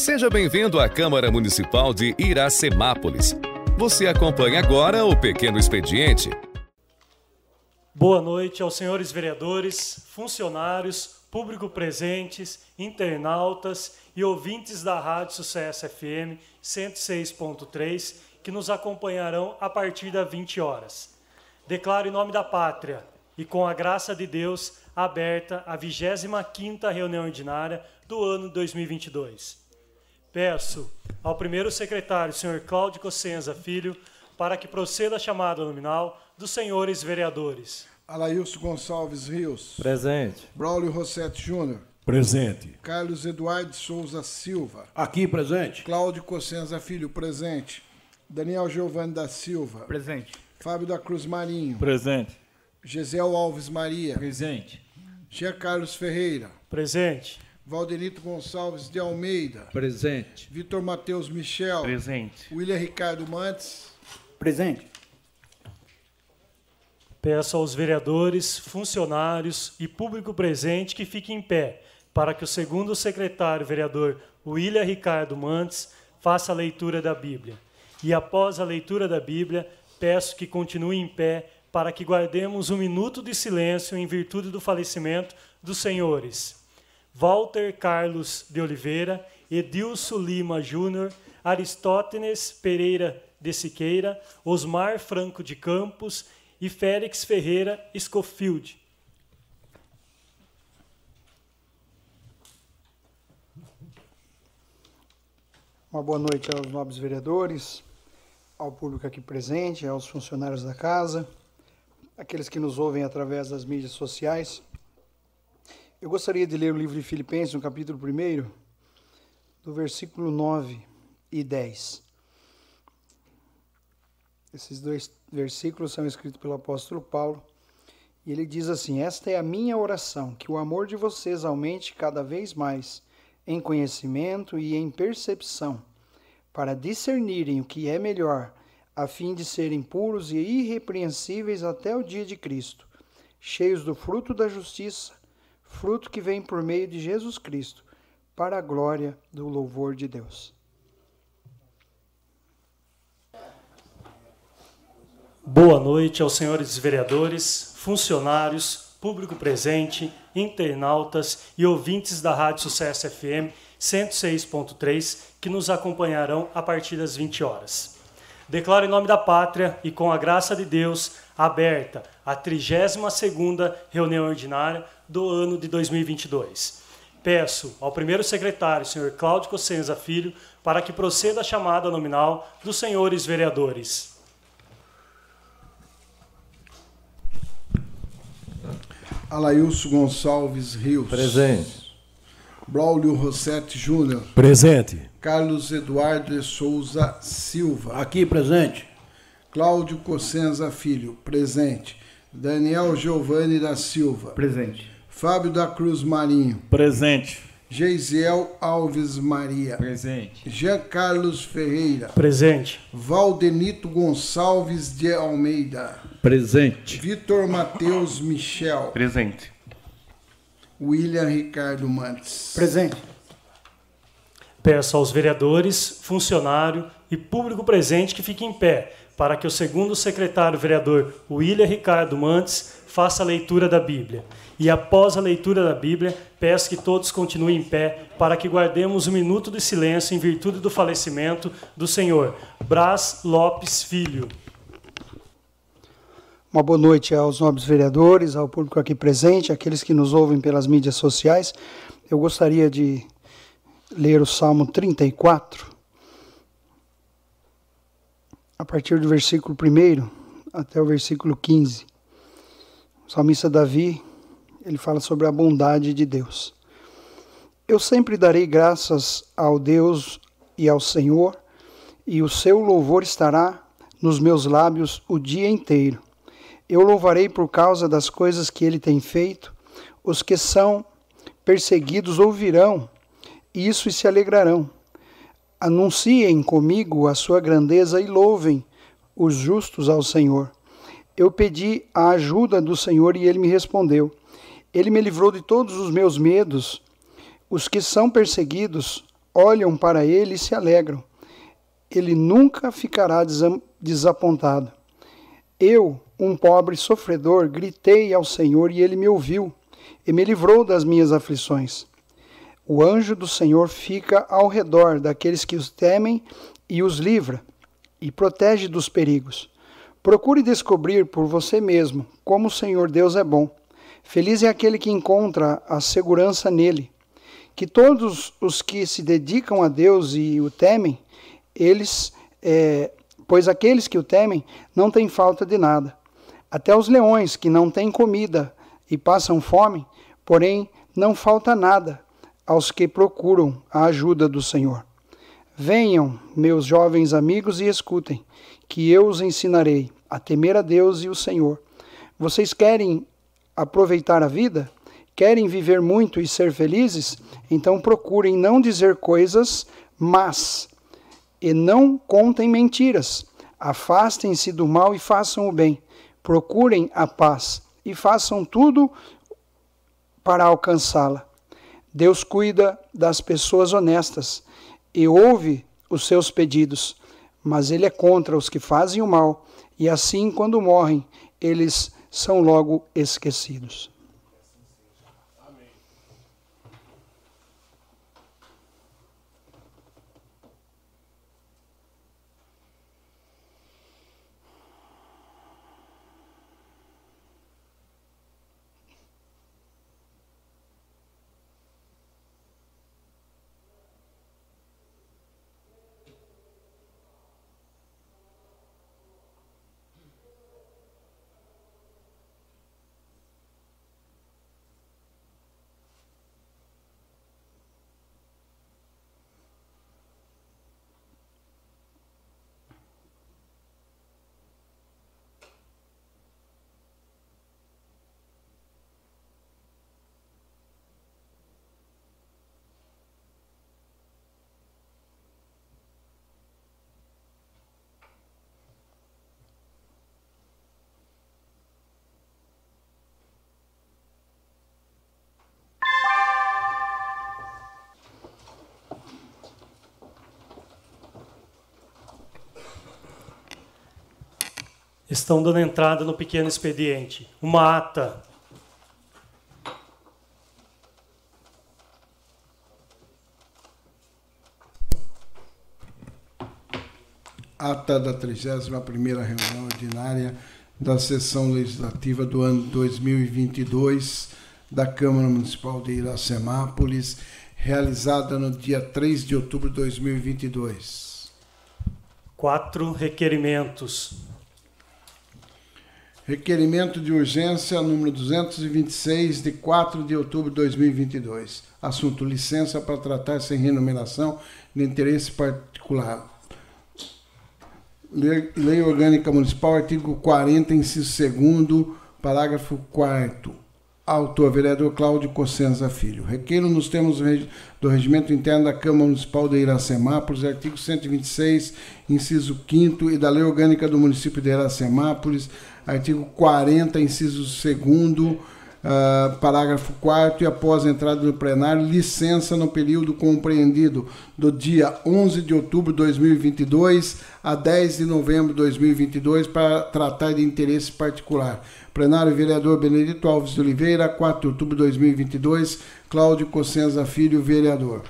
Seja bem-vindo à Câmara Municipal de Iracemápolis. Você acompanha agora o Pequeno Expediente. Boa noite aos senhores vereadores, funcionários, público presentes, internautas e ouvintes da Rádio Sucesso FM 106.3 que nos acompanharão a partir das 20 horas. Declaro em nome da pátria e com a graça de Deus aberta a 25ª reunião ordinária do ano 2022. Peço ao primeiro secretário, senhor Cláudio Cossenza Filho, para que proceda a chamada nominal dos senhores vereadores. Alailson Gonçalves Rios. Presente. Braulio Rossetti Júnior. Presente. Carlos Eduardo Souza Silva. Aqui, presente. Cláudio Cossenza Filho, presente. Daniel Giovanni da Silva. Presente. Fábio da Cruz Marinho. Presente. Gesiel Alves Maria. Presente. Jean Carlos Ferreira. Presente. Valdenito Gonçalves de Almeida. Presente. Vitor Matheus Michel. Presente. William Ricardo Mantes. Presente. Peço aos vereadores, funcionários e público presente que fiquem em pé para que o segundo secretário vereador William Ricardo Mantes faça a leitura da Bíblia. E após a leitura da Bíblia, peço que continue em pé para que guardemos um minuto de silêncio em virtude do falecimento dos senhores Walter Carlos de Oliveira, Edilson Lima Júnior, Aristótenes Pereira de Siqueira, Osmar Franco de Campos e Félix Ferreira Schofield. Uma boa noite aos nobres vereadores, ao público aqui presente, aos funcionários da casa, aqueles que nos ouvem através das mídias sociais. Eu gostaria de ler o livro de Filipenses, no capítulo 1, do versículo 9 e 10. Esses dois versículos são escritos pelo apóstolo Paulo. E ele diz assim: Esta é a minha oração, que o amor de vocês aumente cada vez mais em conhecimento e em percepção, para discernirem o que é melhor, a fim de serem puros e irrepreensíveis até o dia de Cristo, cheios do fruto da justiça, fruto que vem por meio de Jesus Cristo, para a glória do louvor de Deus. Boa noite aos senhores vereadores, funcionários, público presente, internautas e ouvintes da Rádio Sucesso FM 106.3 que nos acompanharão a partir das 20 horas. Declaro em nome da pátria e com a graça de Deus aberta a 32ª reunião ordinária do ano de 2022. Peço ao primeiro secretário, senhor Cláudio Cossenza Filho, para que proceda a chamada nominal dos senhores vereadores. Alailson Gonçalves Rios. Presente. Braulio Rossetti Júnior. Presente. Carlos Eduardo de Souza Silva. Aqui, presente. Cláudio Cossenza Filho. Presente. Daniel Giovanni da Silva. Presente. Fábio da Cruz Marinho. Presente. Geisiel Alves Maria. Presente. Jean Carlos Ferreira. Presente. Valdenito Gonçalves de Almeida. Presente. Vitor Matheus Michel. Presente. William Ricardo Mantes. Presente. Peço aos vereadores, funcionário e público presente que fiquem em pé para que o segundo secretário vereador William Ricardo Mantes faça a leitura da Bíblia. E após a leitura da Bíblia, peço que todos continuem em pé para que guardemos um minuto de silêncio em virtude do falecimento do senhor Brás Lopes Filho. Uma boa noite aos nobres vereadores, ao público aqui presente, aqueles que nos ouvem pelas mídias sociais. Eu gostaria de ler o Salmo 34, a partir do versículo 1 até o versículo 15. O salmista Davi, ele fala sobre a bondade de Deus. Eu sempre darei graças ao Deus e ao Senhor, e o seu louvor estará nos meus lábios o dia inteiro. Eu louvarei por causa das coisas que ele tem feito. Os que são perseguidos ouvirão isso e se alegrarão. Anunciem comigo a sua grandeza e louvem os justos ao Senhor. Eu pedi a ajuda do Senhor e ele me respondeu. Ele me livrou de todos os meus medos. Os que são perseguidos olham para ele e se alegram. Ele nunca ficará desapontado. Eu, um pobre sofredor, gritei ao Senhor e ele me ouviu e me livrou das minhas aflições. O anjo do Senhor fica ao redor daqueles que os temem e os livra e protege dos perigos. Procure descobrir por você mesmo como o Senhor Deus é bom. Feliz é aquele que encontra a segurança nele. Que todos os que se dedicam a Deus e o temem, eles, é, pois aqueles que o temem não têm falta de nada. Até os leões que não têm comida e passam fome, porém não falta nada aos que procuram a ajuda do Senhor. Venham, meus jovens amigos, e escutem, que eu os ensinarei a temer a Deus e o Senhor. Vocês querem aproveitar a vida? Querem viver muito e ser felizes? Então procurem não dizer coisas más e não contem mentiras. Afastem-se do mal e façam o bem. Procurem a paz e façam tudo para alcançá-la. Deus cuida das pessoas honestas e ouve os seus pedidos, mas ele é contra os que fazem o mal, e assim, quando morrem, eles são logo esquecidos. Estão dando entrada no pequeno expediente. Uma ata. Ata da 31ª reunião ordinária da sessão legislativa do ano 2022 da Câmara Municipal de Iracemápolis, realizada no dia 3 de outubro de 2022. Quatro requerimentos Requerimento de urgência número 226, de 4 de outubro de 2022. Assunto: licença para tratar sem renumeração de interesse particular. Lei, Lei Orgânica Municipal, artigo 40, inciso 2, parágrafo 4. Autor, vereador Cláudio Cossenza Filho. Requeiro nos termos do Regimento Interno da Câmara Municipal de Iracemápolis, artigo 126, inciso 5 e da Lei Orgânica do Município de Iracemápolis, artigo 40, inciso 2 Uh, parágrafo 4 e após a entrada no plenário, licença no período compreendido do dia 11 de outubro de 2022 a 10 de novembro de 2022 para tratar de interesse particular. Plenário vereador Benedito Alves de Oliveira, 4 de outubro de 2022, Cláudio Cossenza Filho, vereador.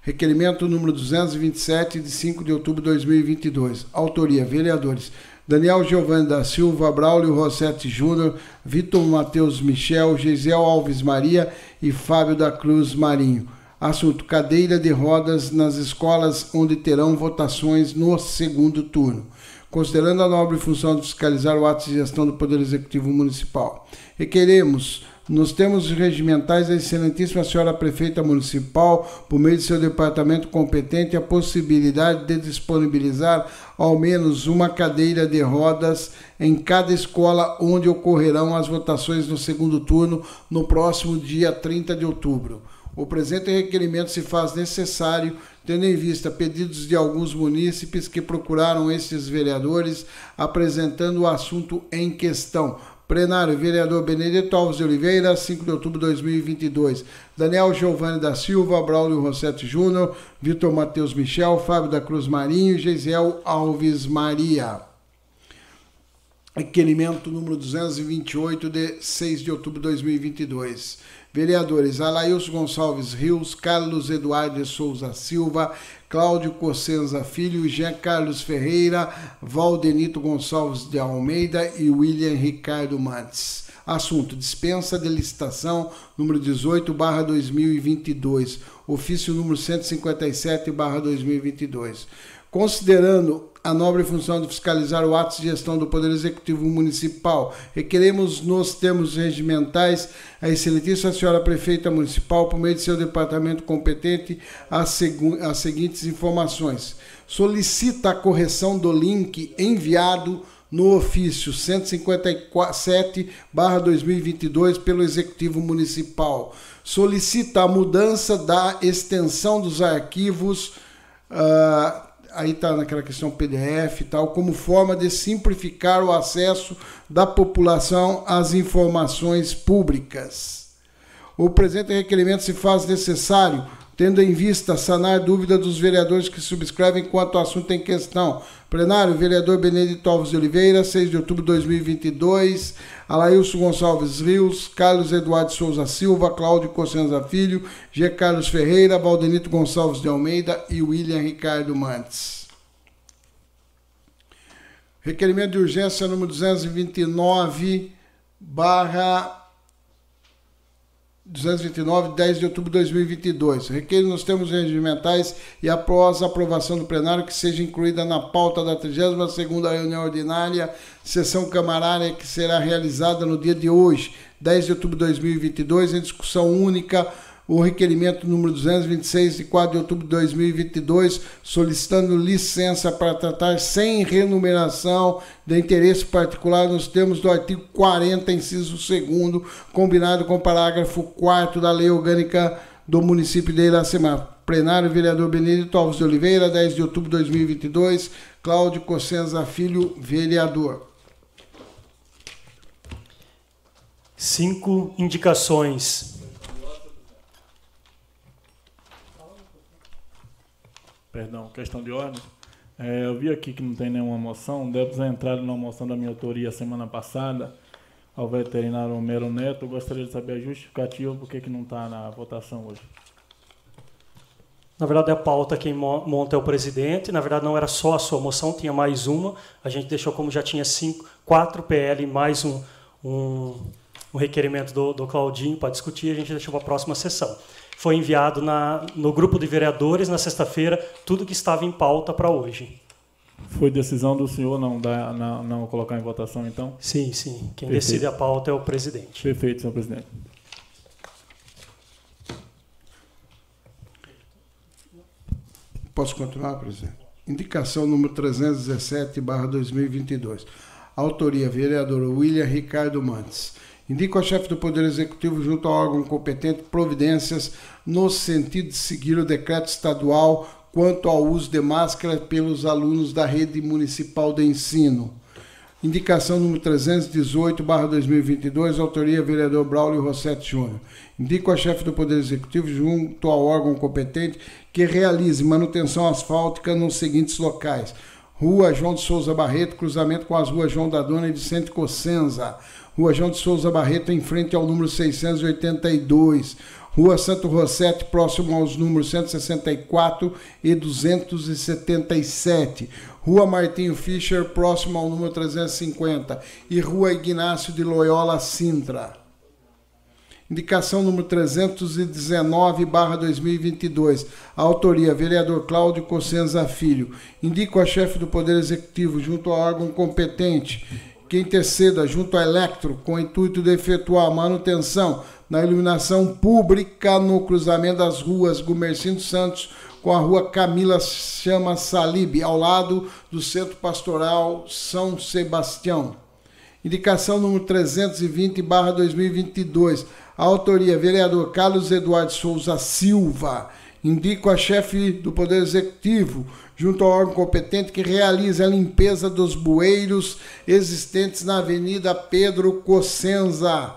Requerimento número 227, de 5 de outubro de 2022. Autoria, vereadores Daniel Giovanni da Silva, Braulio Rossetti Júnior, Vitor Matheus Michel, Gisel Alves Maria e Fábio da Cruz Marinho. Assunto: cadeira de rodas nas escolas onde terão votações no segundo turno. Considerando a nobre função de fiscalizar o ato de gestão do Poder Executivo Municipal, requeremos nos termos regimentais a excelentíssima senhora prefeita municipal, por meio de seu departamento competente, a possibilidade de disponibilizar ao menos uma cadeira de rodas em cada escola onde ocorrerão as votações no segundo turno no próximo dia 30 de outubro. O presente requerimento se faz necessário, tendo em vista pedidos de alguns munícipes que procuraram estes vereadores apresentando o assunto em questão, Plenário, vereador Benedito Alves de Oliveira, 5 de outubro de 2022. Daniel Giovanni da Silva, Braulio Rossetti Júnior, Vitor Matheus Michel, Fábio da Cruz Marinho, Geisiel Alves Maria. Requerimento número 228 de 6 de outubro de 2022. Vereadores Alailson Gonçalves Rios, Carlos Eduardo de Souza Silva, Cláudio Cossenza Filho, Jean Carlos Ferreira, Valdenito Gonçalves de Almeida e William Ricardo Mantes. Assunto: dispensa de licitação número 18 barra 2022, ofício número 157 barra 2022. Considerando a nobre função de fiscalizar o ato de gestão do Poder Executivo Municipal. Requeremos, nos termos regimentais, a excelentíssima senhora prefeita municipal, por meio de seu departamento competente, as, as seguintes informações. Solicita a correção do link enviado no ofício 157/2022 pelo Executivo Municipal. Solicita a mudança da extensão dos arquivos uh, aí está naquela questão PDF e tal, como forma de simplificar o acesso da população às informações públicas. O presente requerimento se faz necessário tendo em vista sanar dúvida dos vereadores que subscrevem quanto ao assunto em questão. Plenário, vereador Benedito Alves de Oliveira, 6 de outubro de 2022, Alailson Gonçalves Rios, Carlos Eduardo Souza Silva, Cláudio Cossenza Filho, G. Carlos Ferreira, Valdenito Gonçalves de Almeida e William Ricardo Mantes. Requerimento de urgência número 229, barra 229, 10 de outubro de 2022. Requer nos termos regimentais e após a aprovação do plenário que seja incluída na pauta da 32ª reunião ordinária, sessão camarária que será realizada no dia de hoje, 10 de outubro de 2022, em discussão única o requerimento número 226 de 4 de outubro de 2022, solicitando licença para tratar sem remuneração de interesse particular nos termos do artigo 40, inciso 2 combinado com o parágrafo 4 da Lei Orgânica do município de Iracema. Plenário, vereador Benedito Alves de Oliveira, 10 de outubro de 2022, Cláudio Cossenza Filho, vereador. Cinco indicações Perdão, questão de ordem. É, eu vi aqui que não tem nenhuma moção. Devemos entrar na moção da minha autoria semana passada ao veterinário Homero Neto. Eu gostaria de saber a justificativa por que não está na votação hoje. Na verdade, a pauta quem monta é o presidente. Na verdade, não era só a sua moção, tinha mais uma. A gente deixou como já tinha cinco, quatro PL mais um, um, um requerimento do, do Claudinho para discutir. A gente deixou para a próxima sessão foi enviado na, no grupo de vereadores na sexta-feira tudo que estava em pauta para hoje. Foi decisão do senhor não, dar, não, não colocar em votação, então? Sim, sim. Quem Perfeito. decide a pauta é o presidente. Perfeito, senhor presidente. Posso continuar, presidente? Indicação número 317, barra 2022. Autoria, vereador William Ricardo Mantes Indico ao chefe do Poder Executivo, junto ao órgão competente, providências no sentido de seguir o decreto estadual quanto ao uso de máscara pelos alunos da rede municipal de ensino. Indicação número 318-2022, autoria vereador Braulio Rossetti Júnior. Indico ao chefe do Poder Executivo, junto ao órgão competente, que realize manutenção asfáltica nos seguintes locais. Rua João de Souza Barreto, cruzamento com as ruas João da Dona e Vicente Cossenza. Rua João de Souza Barreto, em frente ao número 682. Rua Santo Rossetti, próximo aos números 164 e 277. Rua Martinho Fischer, próximo ao número 350. E Rua Ignácio de Loyola Sintra. Indicação número 319, barra 2022. Autoria, vereador Cláudio Cossenza Filho. Indico a chefe do Poder Executivo, junto ao órgão competente, que interceda junto à Electro com o intuito de efetuar manutenção na iluminação pública no cruzamento das ruas Gumercindo Santos com a rua Camila Chama Salib, ao lado do Centro Pastoral São Sebastião. Indicação número 320, barra 2022. Autoria, vereador Carlos Eduardo Souza Silva. Indico a chefe do Poder Executivo, junto ao órgão competente, que realize a limpeza dos bueiros existentes na Avenida Pedro Cossenza.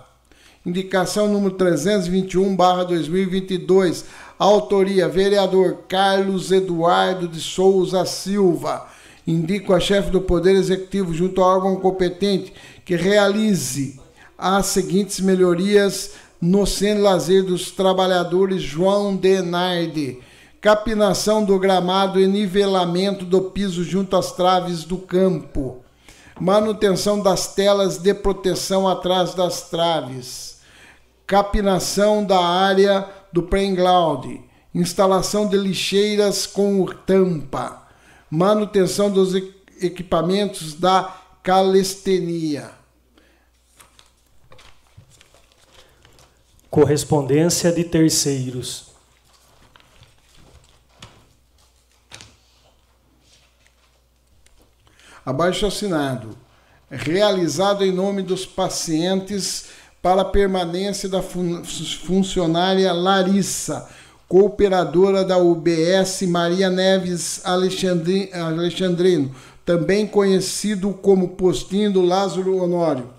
Indicação número 321, barra 2022. Autoria, vereador Carlos Eduardo de Souza Silva. Indico a chefe do Poder Executivo, junto ao órgão competente, que realize as seguintes melhorias no Centro Lazer dos Trabalhadores João Denardi. Capinação do gramado e nivelamento do piso junto às traves do campo. Manutenção das telas de proteção atrás das traves. Capinação da área do playground. Instalação de lixeiras com tampa. Manutenção dos equipamentos da calistenia. Correspondência de terceiros. Abaixo assinado. Realizado em nome dos pacientes para permanência da fun funcionária Larissa, cooperadora da UBS Maria Neves Alexandri Alexandrino, também conhecido como Postinho do Lázaro Honório.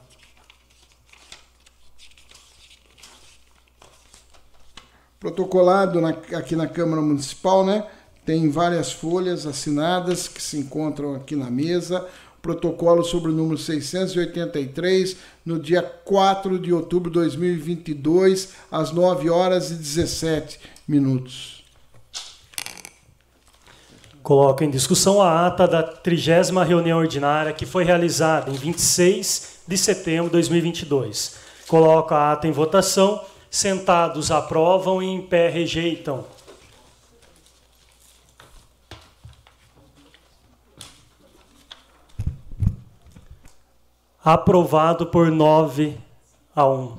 Protocolado na, aqui na Câmara Municipal, né? Tem várias folhas assinadas que se encontram aqui na mesa. Protocolo sobre o número 683, no dia 4 de outubro de 2022, às 9 horas e 17 minutos. Coloco em discussão a ata da trigésima reunião ordinária que foi realizada em 26 de setembro de 2022. Coloco a ata em votação. Sentados aprovam e em pé rejeitam. Aprovado por 9 a 1.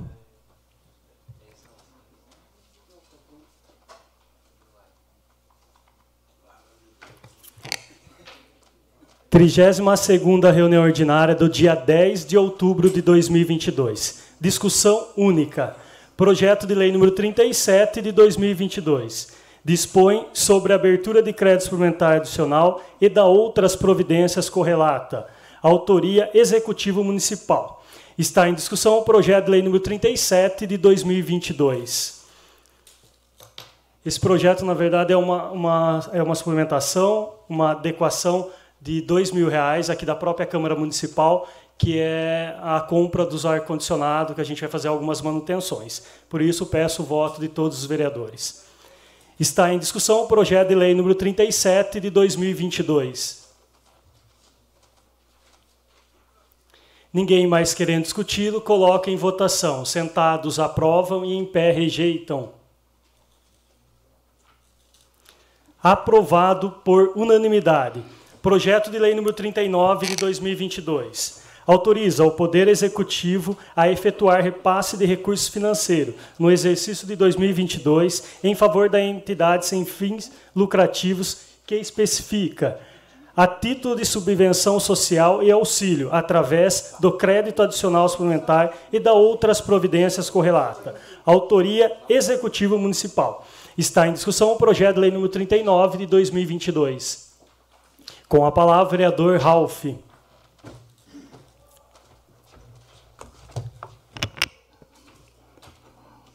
Trigésima segunda reunião ordinária do dia 10 de outubro de 2022. Discussão única. Projeto de Lei número 37 de 2022. Dispõe sobre abertura de crédito suplementar adicional e da outras providências correlata. Autoria Executivo Municipal. Está em discussão o projeto de Lei número 37 de 2022. Esse projeto, na verdade, é uma, uma, é uma suplementação, uma adequação de dois mil reais aqui da própria Câmara Municipal que é a compra dos ar-condicionado, que a gente vai fazer algumas manutenções. Por isso, peço o voto de todos os vereadores. Está em discussão o projeto de lei número 37 de 2022. Ninguém mais querendo discuti-lo, coloca em votação. Sentados aprovam e em pé rejeitam. Aprovado por unanimidade. Projeto de lei número 39 de 2022 autoriza o Poder Executivo a efetuar repasse de recursos financeiros no exercício de 2022 em favor da entidade sem fins lucrativos que especifica a título de subvenção social e auxílio, através do crédito adicional suplementar e da outras providências correlatas. Autoria Executivo Municipal. Está em discussão o projeto de lei número 39 de 2022. Com a palavra, vereador Ralph.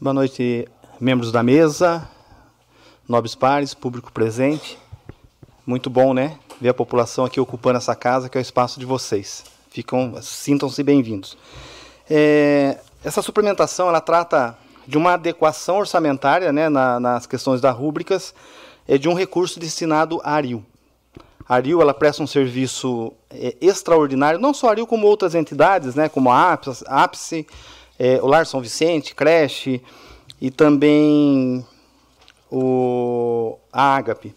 Boa noite, membros da mesa, nobres pares, público presente. Muito bom, né? Ver a população aqui ocupando essa casa, que é o espaço de vocês. Ficam, sintam-se bem-vindos. É, essa suplementação, ela trata de uma adequação orçamentária, né, na, nas questões das rúbricas, é de um recurso destinado à ARIL. A ARIL, ela presta um serviço é, extraordinário, não só a ARIL, como outras entidades, né, como a APSE é, o Lar São Vicente, creche e também o, a Agape.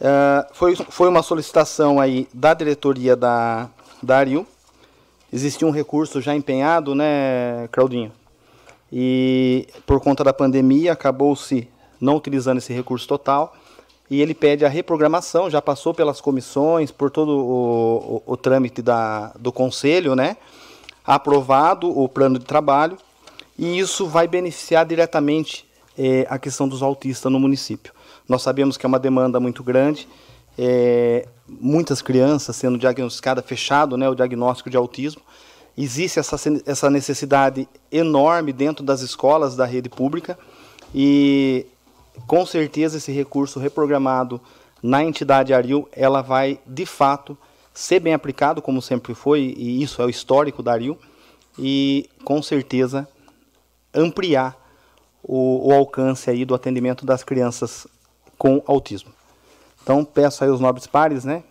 É, foi, foi uma solicitação aí da diretoria da, da Ariu. Existia um recurso já empenhado, né, Claudinho? E por conta da pandemia acabou-se não utilizando esse recurso total e ele pede a reprogramação, já passou pelas comissões, por todo o, o, o trâmite da, do conselho, né? aprovado o plano de trabalho e isso vai beneficiar diretamente é, a questão dos autistas no município. Nós sabemos que é uma demanda muito grande, é, muitas crianças sendo diagnosticadas, fechado né, o diagnóstico de autismo. Existe essa, essa necessidade enorme dentro das escolas da rede pública e com certeza esse recurso reprogramado na entidade Aril, ela vai de fato ser bem aplicado, como sempre foi, e isso é o histórico da Aril, e com certeza ampliar o, o alcance aí do atendimento das crianças com autismo. Então peço aí aos nobres pares, né,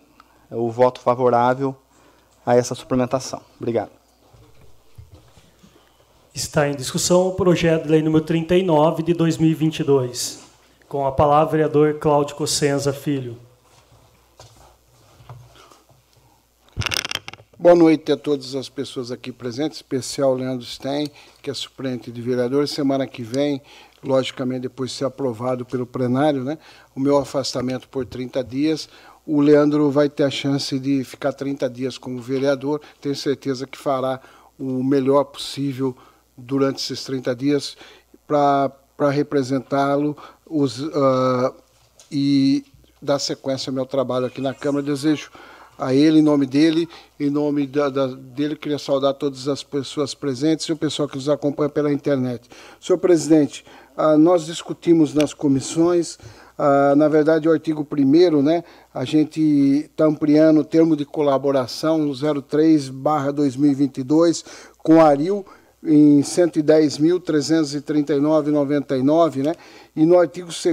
o voto favorável a essa suplementação. Obrigado. Está em discussão o projeto de lei número 39 de 2022. Com a palavra, vereador Cláudio Cossenza Filho. Boa noite a todas as pessoas aqui presentes, especial Leandro Stein, que é suplente de vereador. Semana que vem, logicamente, depois de ser aprovado pelo plenário, né, o meu afastamento por 30 dias, o Leandro vai ter a chance de ficar 30 dias como vereador. Tenho certeza que fará o melhor possível durante esses 30 dias para representá-lo uh, e dar sequência ao meu trabalho aqui na Câmara. Desejo a ele, em nome dele, em nome da, da, dele, queria saudar todas as pessoas presentes e o pessoal que nos acompanha pela internet. Senhor presidente, uh, nós discutimos nas comissões, uh, na verdade, o artigo 1 né, a gente está ampliando o termo de colaboração 03-2022 com a Aril, em 110.339,99, né? E no artigo 2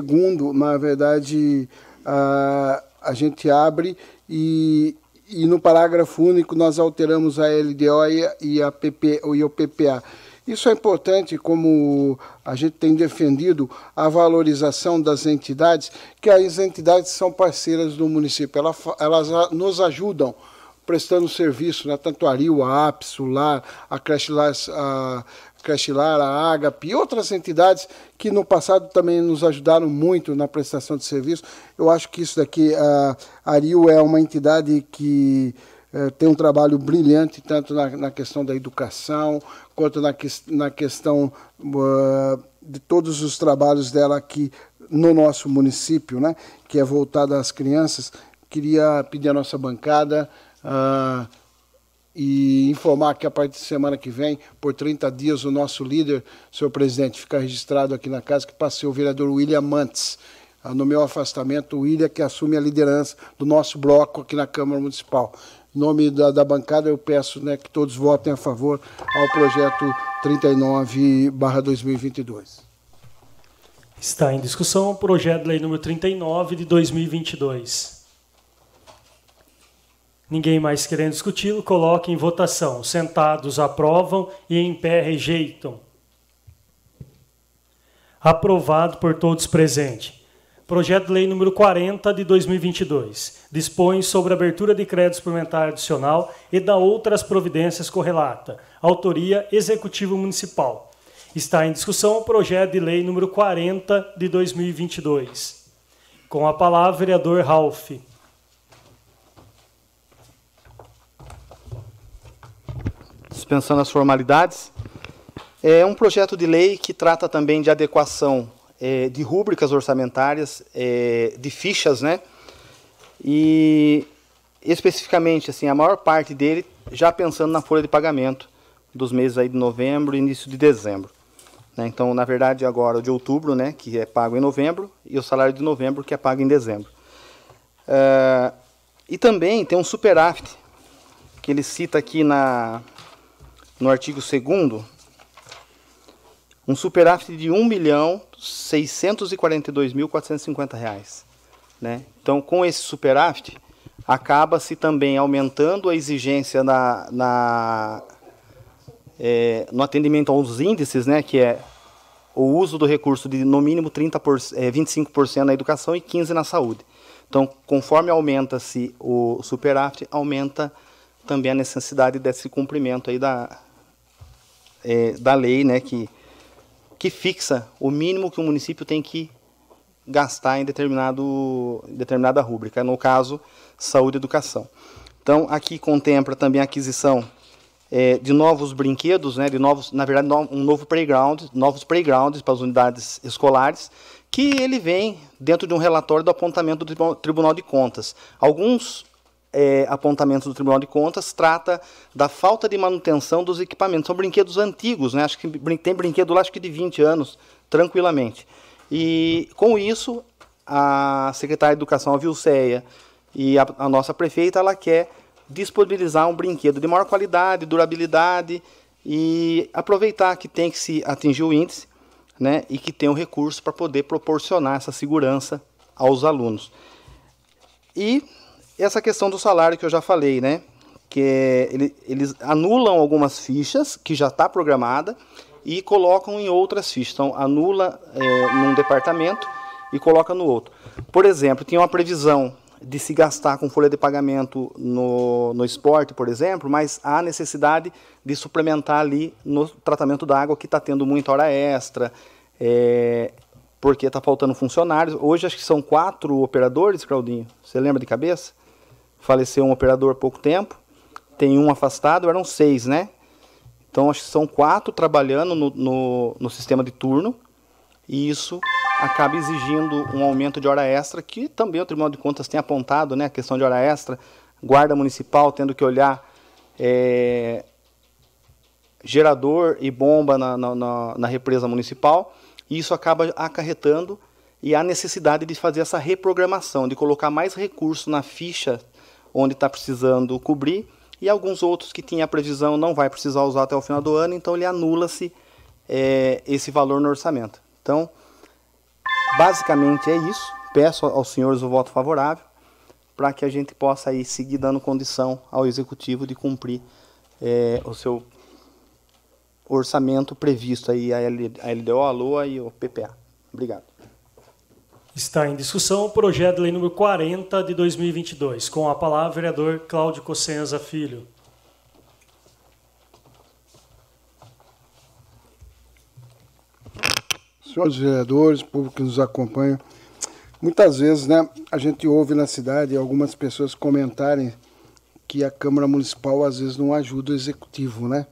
na verdade, a, a gente abre e, e no parágrafo único nós alteramos a LDO e, a PP, e o PPA. Isso é importante, como a gente tem defendido a valorização das entidades, que as entidades são parceiras do município, elas, elas nos ajudam prestando serviço, né? tanto a Rio, a APS, o LAR, a Creche Lar, a, Creche Lar, a e outras entidades que no passado também nos ajudaram muito na prestação de serviço. Eu acho que isso daqui, a, a Rio é uma entidade que é, tem um trabalho brilhante, tanto na, na, questão da educação, quanto na, que, na questão uh, de todos os trabalhos dela aqui no nosso município, né, que é voltado às crianças. Queria pedir à nossa bancada Uh, e informar que a partir de semana que vem, por 30 dias, o nosso líder, senhor presidente, fica registrado aqui na casa, que passei o vereador William Mantes. Uh, no meu afastamento, o William que assume a liderança do nosso bloco aqui na Câmara Municipal. Nome da, da bancada, eu peço né, que todos votem a favor ao projeto 39-2022. Está em discussão o projeto de lei número 39 de 2022. Ninguém mais querendo discuti-lo, coloque em votação. Sentados aprovam e em pé rejeitam. Aprovado por todos presentes. Projeto de Lei número 40 de 2022 dispõe sobre abertura de crédito suplementar adicional e da outras providências correlata. Autoria Executivo Municipal. Está em discussão o projeto de lei número 40 de 2022. Com a palavra, vereador Ralph. dispensando as formalidades. É um projeto de lei que trata também de adequação é, de rúbricas orçamentárias, é, de fichas, né? E especificamente, assim, a maior parte dele já pensando na folha de pagamento dos meses aí de novembro e início de dezembro. Né? Então, na verdade, agora o de outubro, né, que é pago em novembro, e o salário de novembro, que é pago em dezembro. Uh, e também tem um superávit, que ele cita aqui na, no artigo 2 um superávit de R$ 1.642.450. Reais, né? Então, com esse superávit, acaba-se também aumentando a exigência na, na é, no atendimento aos índices, né, que é o uso do recurso de no mínimo 30%, é, 25% na educação e 15% na saúde. Então, conforme aumenta-se o superávit, aumenta também a necessidade desse cumprimento aí da, é, da lei, né, que, que fixa o mínimo que o município tem que gastar em determinado, determinada rúbrica, no caso, saúde e educação. Então, aqui contempla também a aquisição é, de novos brinquedos, né, de novos, na verdade, um novo playground, novos playgrounds para as unidades escolares, que ele vem dentro de um relatório do apontamento do Tribunal de Contas. Alguns é, apontamentos do Tribunal de Contas trata da falta de manutenção dos equipamentos. São brinquedos antigos, né? Acho que tem brinquedo lá acho que de 20 anos, tranquilamente. E com isso, a secretária de Educação, a Vilceia, e a, a nossa prefeita, ela quer disponibilizar um brinquedo de maior qualidade, durabilidade e aproveitar que tem que se atingir o índice, né, e que tem o recurso para poder proporcionar essa segurança aos alunos. E essa questão do salário que eu já falei, né, que é, ele, eles anulam algumas fichas que já está programada e colocam em outras fichas. Então anula é, num departamento e coloca no outro. Por exemplo, tinha uma previsão de se gastar com folha de pagamento no, no esporte, por exemplo, mas há necessidade de suplementar ali no tratamento da água, que está tendo muita hora extra, é, porque está faltando funcionários. Hoje acho que são quatro operadores, Claudinho, você lembra de cabeça? Faleceu um operador há pouco tempo, tem um afastado, eram seis, né? Então acho que são quatro trabalhando no, no, no sistema de turno, e isso acaba exigindo um aumento de hora extra, que também o Tribunal de Contas tem apontado, né, a questão de hora extra, guarda municipal tendo que olhar é, gerador e bomba na, na, na, represa municipal, e isso acaba acarretando e a necessidade de fazer essa reprogramação, de colocar mais recursos na ficha onde está precisando cobrir, e alguns outros que tinha a previsão não vai precisar usar até o final do ano, então ele anula-se é, esse valor no orçamento. Então, Basicamente é isso. Peço aos senhores o voto favorável para que a gente possa aí seguir dando condição ao executivo de cumprir é, o seu orçamento previsto aí a LDO, a LOA e o PPA. Obrigado. Está em discussão o projeto de lei número 40 de 2022. Com a palavra, vereador Cláudio Cossenza Filho. senhores vereadores, público que nos acompanha, muitas vezes né, a gente ouve na cidade algumas pessoas comentarem que a Câmara Municipal às vezes não ajuda o Executivo, né?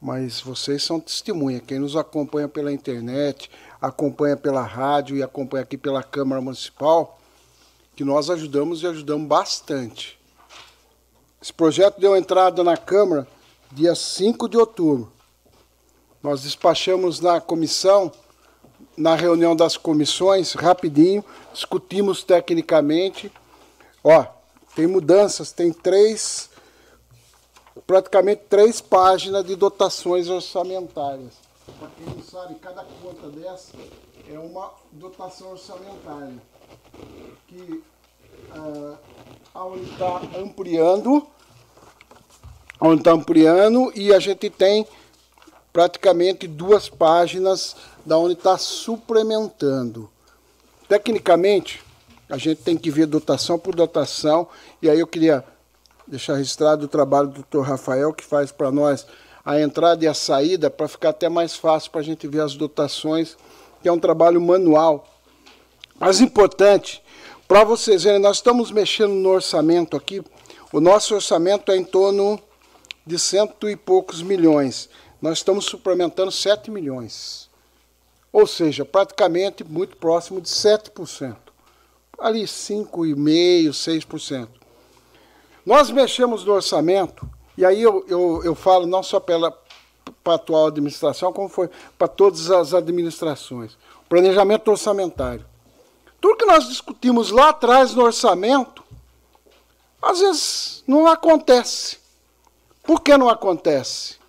Mas vocês são testemunha, quem nos acompanha pela internet, acompanha pela rádio e acompanha aqui pela Câmara Municipal, que nós ajudamos e ajudamos bastante. Esse projeto deu entrada na Câmara dia 5 de outubro. Nós despachamos na comissão na reunião das comissões, rapidinho, discutimos tecnicamente. Ó, tem mudanças, tem três, praticamente três páginas de dotações orçamentárias. Para quem não sabe, cada conta dessa é uma dotação orçamentária. Que uh, onde está ampliando, onde está ampliando, e a gente tem praticamente duas páginas da onde está suplementando. Tecnicamente, a gente tem que ver dotação por dotação, e aí eu queria deixar registrado o trabalho do Dr. Rafael, que faz para nós a entrada e a saída, para ficar até mais fácil para a gente ver as dotações, que é um trabalho manual. Mas importante, para vocês verem, nós estamos mexendo no orçamento aqui, o nosso orçamento é em torno de cento e poucos milhões. Nós estamos suplementando 7 milhões ou seja, praticamente muito próximo de 7%. Ali 5,5%, 6%. Nós mexemos no orçamento, e aí eu, eu, eu falo não só pela para a atual administração, como foi para todas as administrações. Planejamento orçamentário. Tudo que nós discutimos lá atrás no orçamento, às vezes não acontece. Por que não acontece?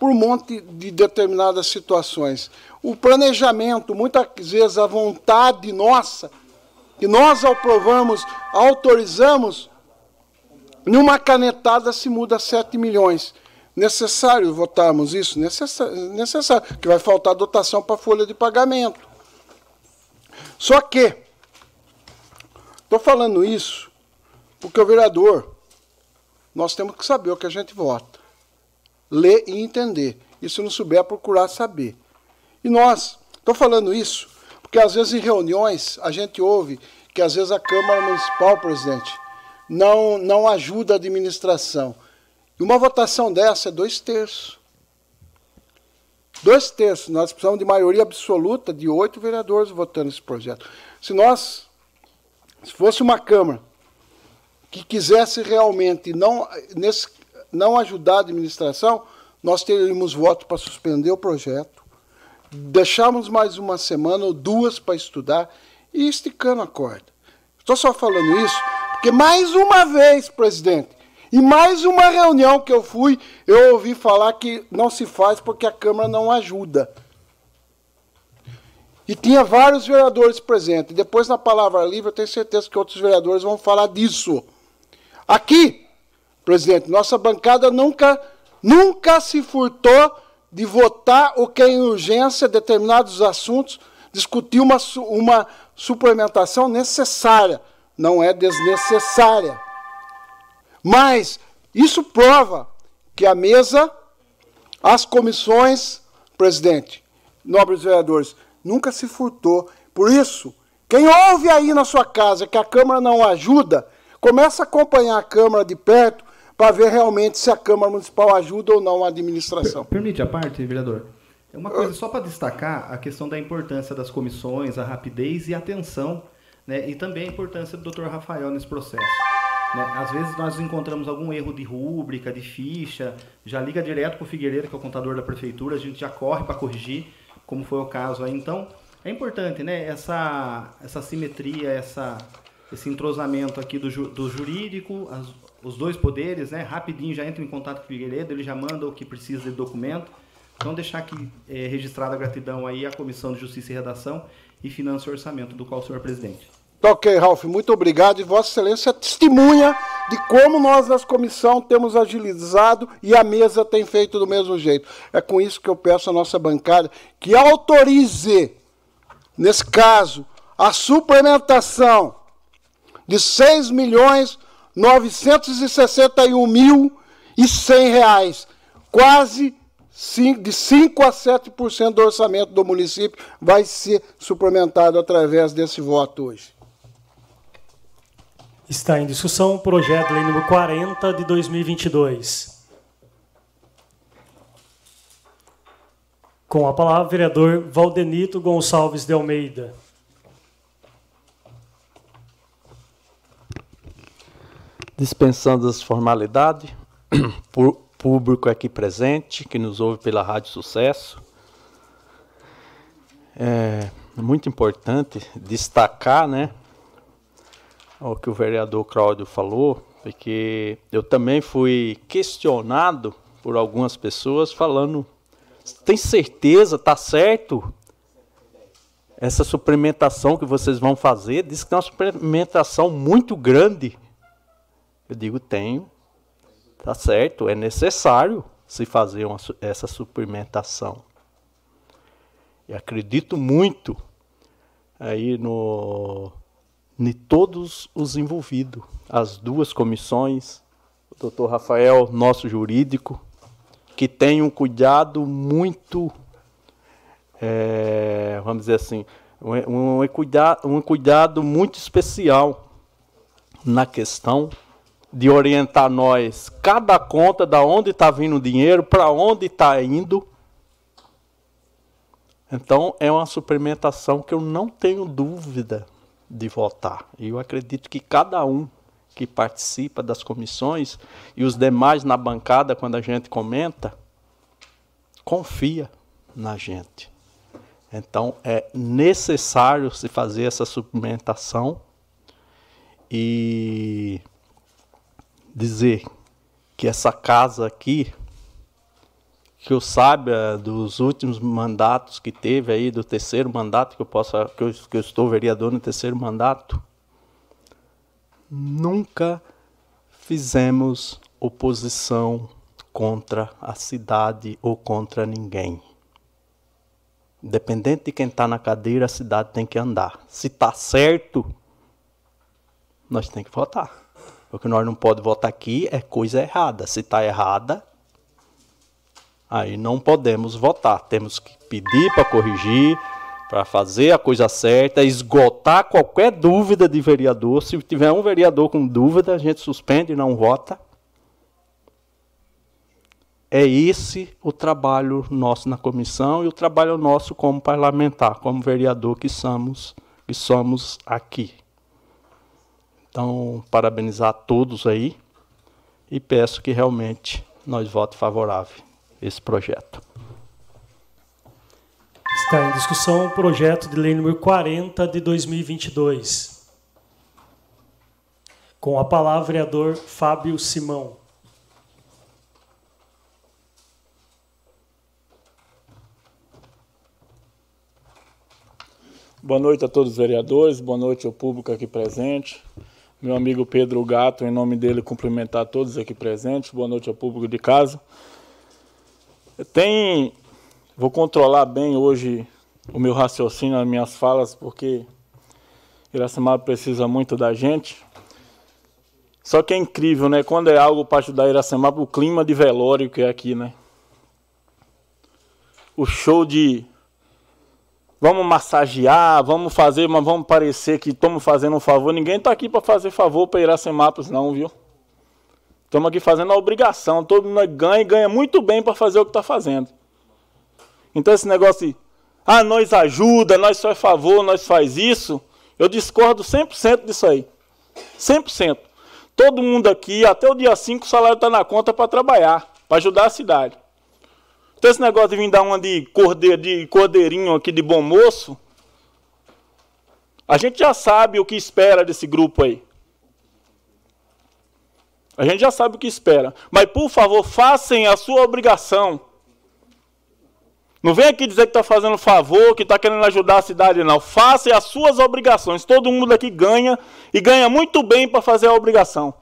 por um monte de determinadas situações. O planejamento, muitas vezes a vontade nossa, que nós aprovamos, autorizamos, numa canetada se muda 7 milhões. Necessário votarmos isso? Necessário, necessário que vai faltar dotação para a folha de pagamento. Só que, estou falando isso porque o vereador, nós temos que saber o que a gente vota ler e entender. E se não souber, procurar saber. E nós, estou falando isso, porque às vezes em reuniões a gente ouve que às vezes a Câmara Municipal, presidente, não, não ajuda a administração. E uma votação dessa é dois terços. dois terços. Nós precisamos de maioria absoluta de oito vereadores votando esse projeto. Se nós, se fosse uma Câmara que quisesse realmente não, nesse, não ajudar a administração, nós teríamos voto para suspender o projeto, deixarmos mais uma semana ou duas para estudar e esticando a corda. Estou só falando isso porque, mais uma vez, presidente, e mais uma reunião que eu fui, eu ouvi falar que não se faz porque a Câmara não ajuda. E tinha vários vereadores presentes. Depois, na palavra livre, eu tenho certeza que outros vereadores vão falar disso. Aqui, presidente, nossa bancada nunca, nunca se furtou de votar o que é em urgência determinados assuntos, discutir uma, uma suplementação necessária, não é desnecessária. Mas isso prova que a mesa, as comissões, presidente, nobres vereadores, nunca se furtou. Por isso, quem ouve aí na sua casa que a Câmara não ajuda, Começa a acompanhar a Câmara de perto para ver realmente se a Câmara Municipal ajuda ou não a administração. Permite a parte, vereador? É uma coisa só para destacar a questão da importância das comissões, a rapidez e a atenção, né, e também a importância do Dr. Rafael nesse processo. Né? Às vezes nós encontramos algum erro de rúbrica, de ficha, já liga direto para o Figueiredo, que é o contador da prefeitura, a gente já corre para corrigir, como foi o caso aí. Então, é importante né, essa, essa simetria, essa, esse entrosamento aqui do, do jurídico, as, os dois poderes, né? Rapidinho já entra em contato com o Figueiredo, ele já manda o que precisa de documento. Então deixar aqui é, registrada a gratidão aí à Comissão de Justiça e Redação e Finanças e Orçamento, do qual o senhor presidente. Tá ok, Ralf, muito obrigado. E Vossa Excelência testemunha de como nós, das comissão, temos agilizado e a mesa tem feito do mesmo jeito. É com isso que eu peço à nossa bancada que autorize, nesse caso, a suplementação de 6 milhões 961 mil e 100 reais, quase de 5 a 7% do orçamento do município vai ser suplementado através desse voto hoje. Está em discussão o projeto de lei número 40 de 2022. Com a palavra, o vereador Valdenito Gonçalves de Almeida. dispensando as formalidades, público aqui presente, que nos ouve pela Rádio Sucesso. É muito importante destacar, né, o que o vereador Cláudio falou, porque eu também fui questionado por algumas pessoas falando, tem certeza, tá certo? Essa suplementação que vocês vão fazer, diz que é uma suplementação muito grande eu digo, tenho. Tá certo, é necessário se fazer uma, essa suplementação. E acredito muito aí no em todos os envolvidos, as duas comissões, o doutor Rafael, nosso jurídico, que tem um cuidado muito, é, vamos dizer assim, um, um, um cuidado muito especial na questão de orientar nós cada conta da onde está vindo o dinheiro, para onde está indo. Então é uma suplementação que eu não tenho dúvida de votar. Eu acredito que cada um que participa das comissões e os demais na bancada, quando a gente comenta, confia na gente. Então é necessário se fazer essa suplementação e dizer que essa casa aqui, que eu saiba dos últimos mandatos que teve aí, do terceiro mandato que eu possa, que eu, que eu estou vereador no terceiro mandato, nunca fizemos oposição contra a cidade ou contra ninguém. Independente de quem está na cadeira, a cidade tem que andar. Se está certo, nós temos que votar. O que nós não podemos votar aqui é coisa errada. Se está errada, aí não podemos votar. Temos que pedir para corrigir, para fazer a coisa certa, esgotar qualquer dúvida de vereador. Se tiver um vereador com dúvida, a gente suspende e não vota. é esse o trabalho nosso na comissão e o trabalho nosso como parlamentar, como vereador que somos, que somos aqui. Então, parabenizar a todos aí e peço que realmente nós vote favorável esse projeto. Está em discussão o projeto de lei número 40 de 2022. Com a palavra, vereador Fábio Simão. Boa noite a todos os vereadores, boa noite ao público aqui presente. Meu amigo Pedro Gato, em nome dele, cumprimentar todos aqui presentes. Boa noite ao público de casa. Tem. Vou controlar bem hoje o meu raciocínio, as minhas falas, porque Iracemaba precisa muito da gente. Só que é incrível, né? Quando é algo para ajudar Iracemaba, o clima de velório que é aqui, né? O show de vamos massagear, vamos fazer, mas vamos parecer que estamos fazendo um favor. Ninguém está aqui para fazer favor para Iracemápolis, não, viu? Estamos aqui fazendo a obrigação. Todo mundo ganha e ganha muito bem para fazer o que está fazendo. Então esse negócio de, ah, nós ajuda, nós faz favor, nós faz isso, eu discordo 100% disso aí. 100%. Todo mundo aqui, até o dia 5, o salário está na conta para trabalhar, para ajudar a cidade. Então esse negócio de vir dar uma de, de cordeirinho aqui de bom moço, a gente já sabe o que espera desse grupo aí. A gente já sabe o que espera. Mas, por favor, façam a sua obrigação. Não vem aqui dizer que está fazendo favor, que está querendo ajudar a cidade, não. Façam as suas obrigações. Todo mundo aqui ganha e ganha muito bem para fazer a obrigação.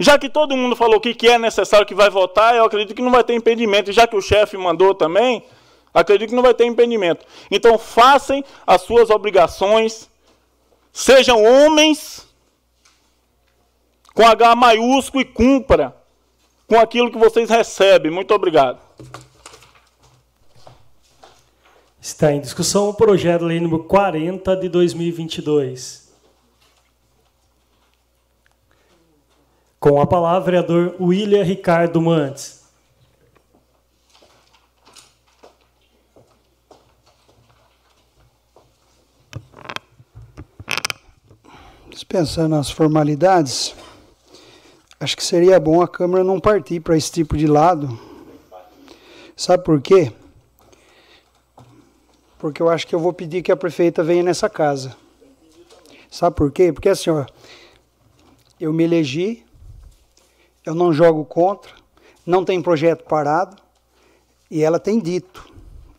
Já que todo mundo falou que é necessário que vai votar, eu acredito que não vai ter impedimento. E já que o chefe mandou também, acredito que não vai ter impedimento. Então façam as suas obrigações, sejam homens com H maiúsculo e cumpra com aquilo que vocês recebem. Muito obrigado. Está em discussão o projeto de lei número 40 de 2022. Com a palavra, vereador William Ricardo Mantes. Dispensando as formalidades, acho que seria bom a Câmara não partir para esse tipo de lado. Sabe por quê? Porque eu acho que eu vou pedir que a prefeita venha nessa casa. Sabe por quê? Porque assim, ó, eu me elegi, eu não jogo contra, não tem projeto parado, e ela tem dito.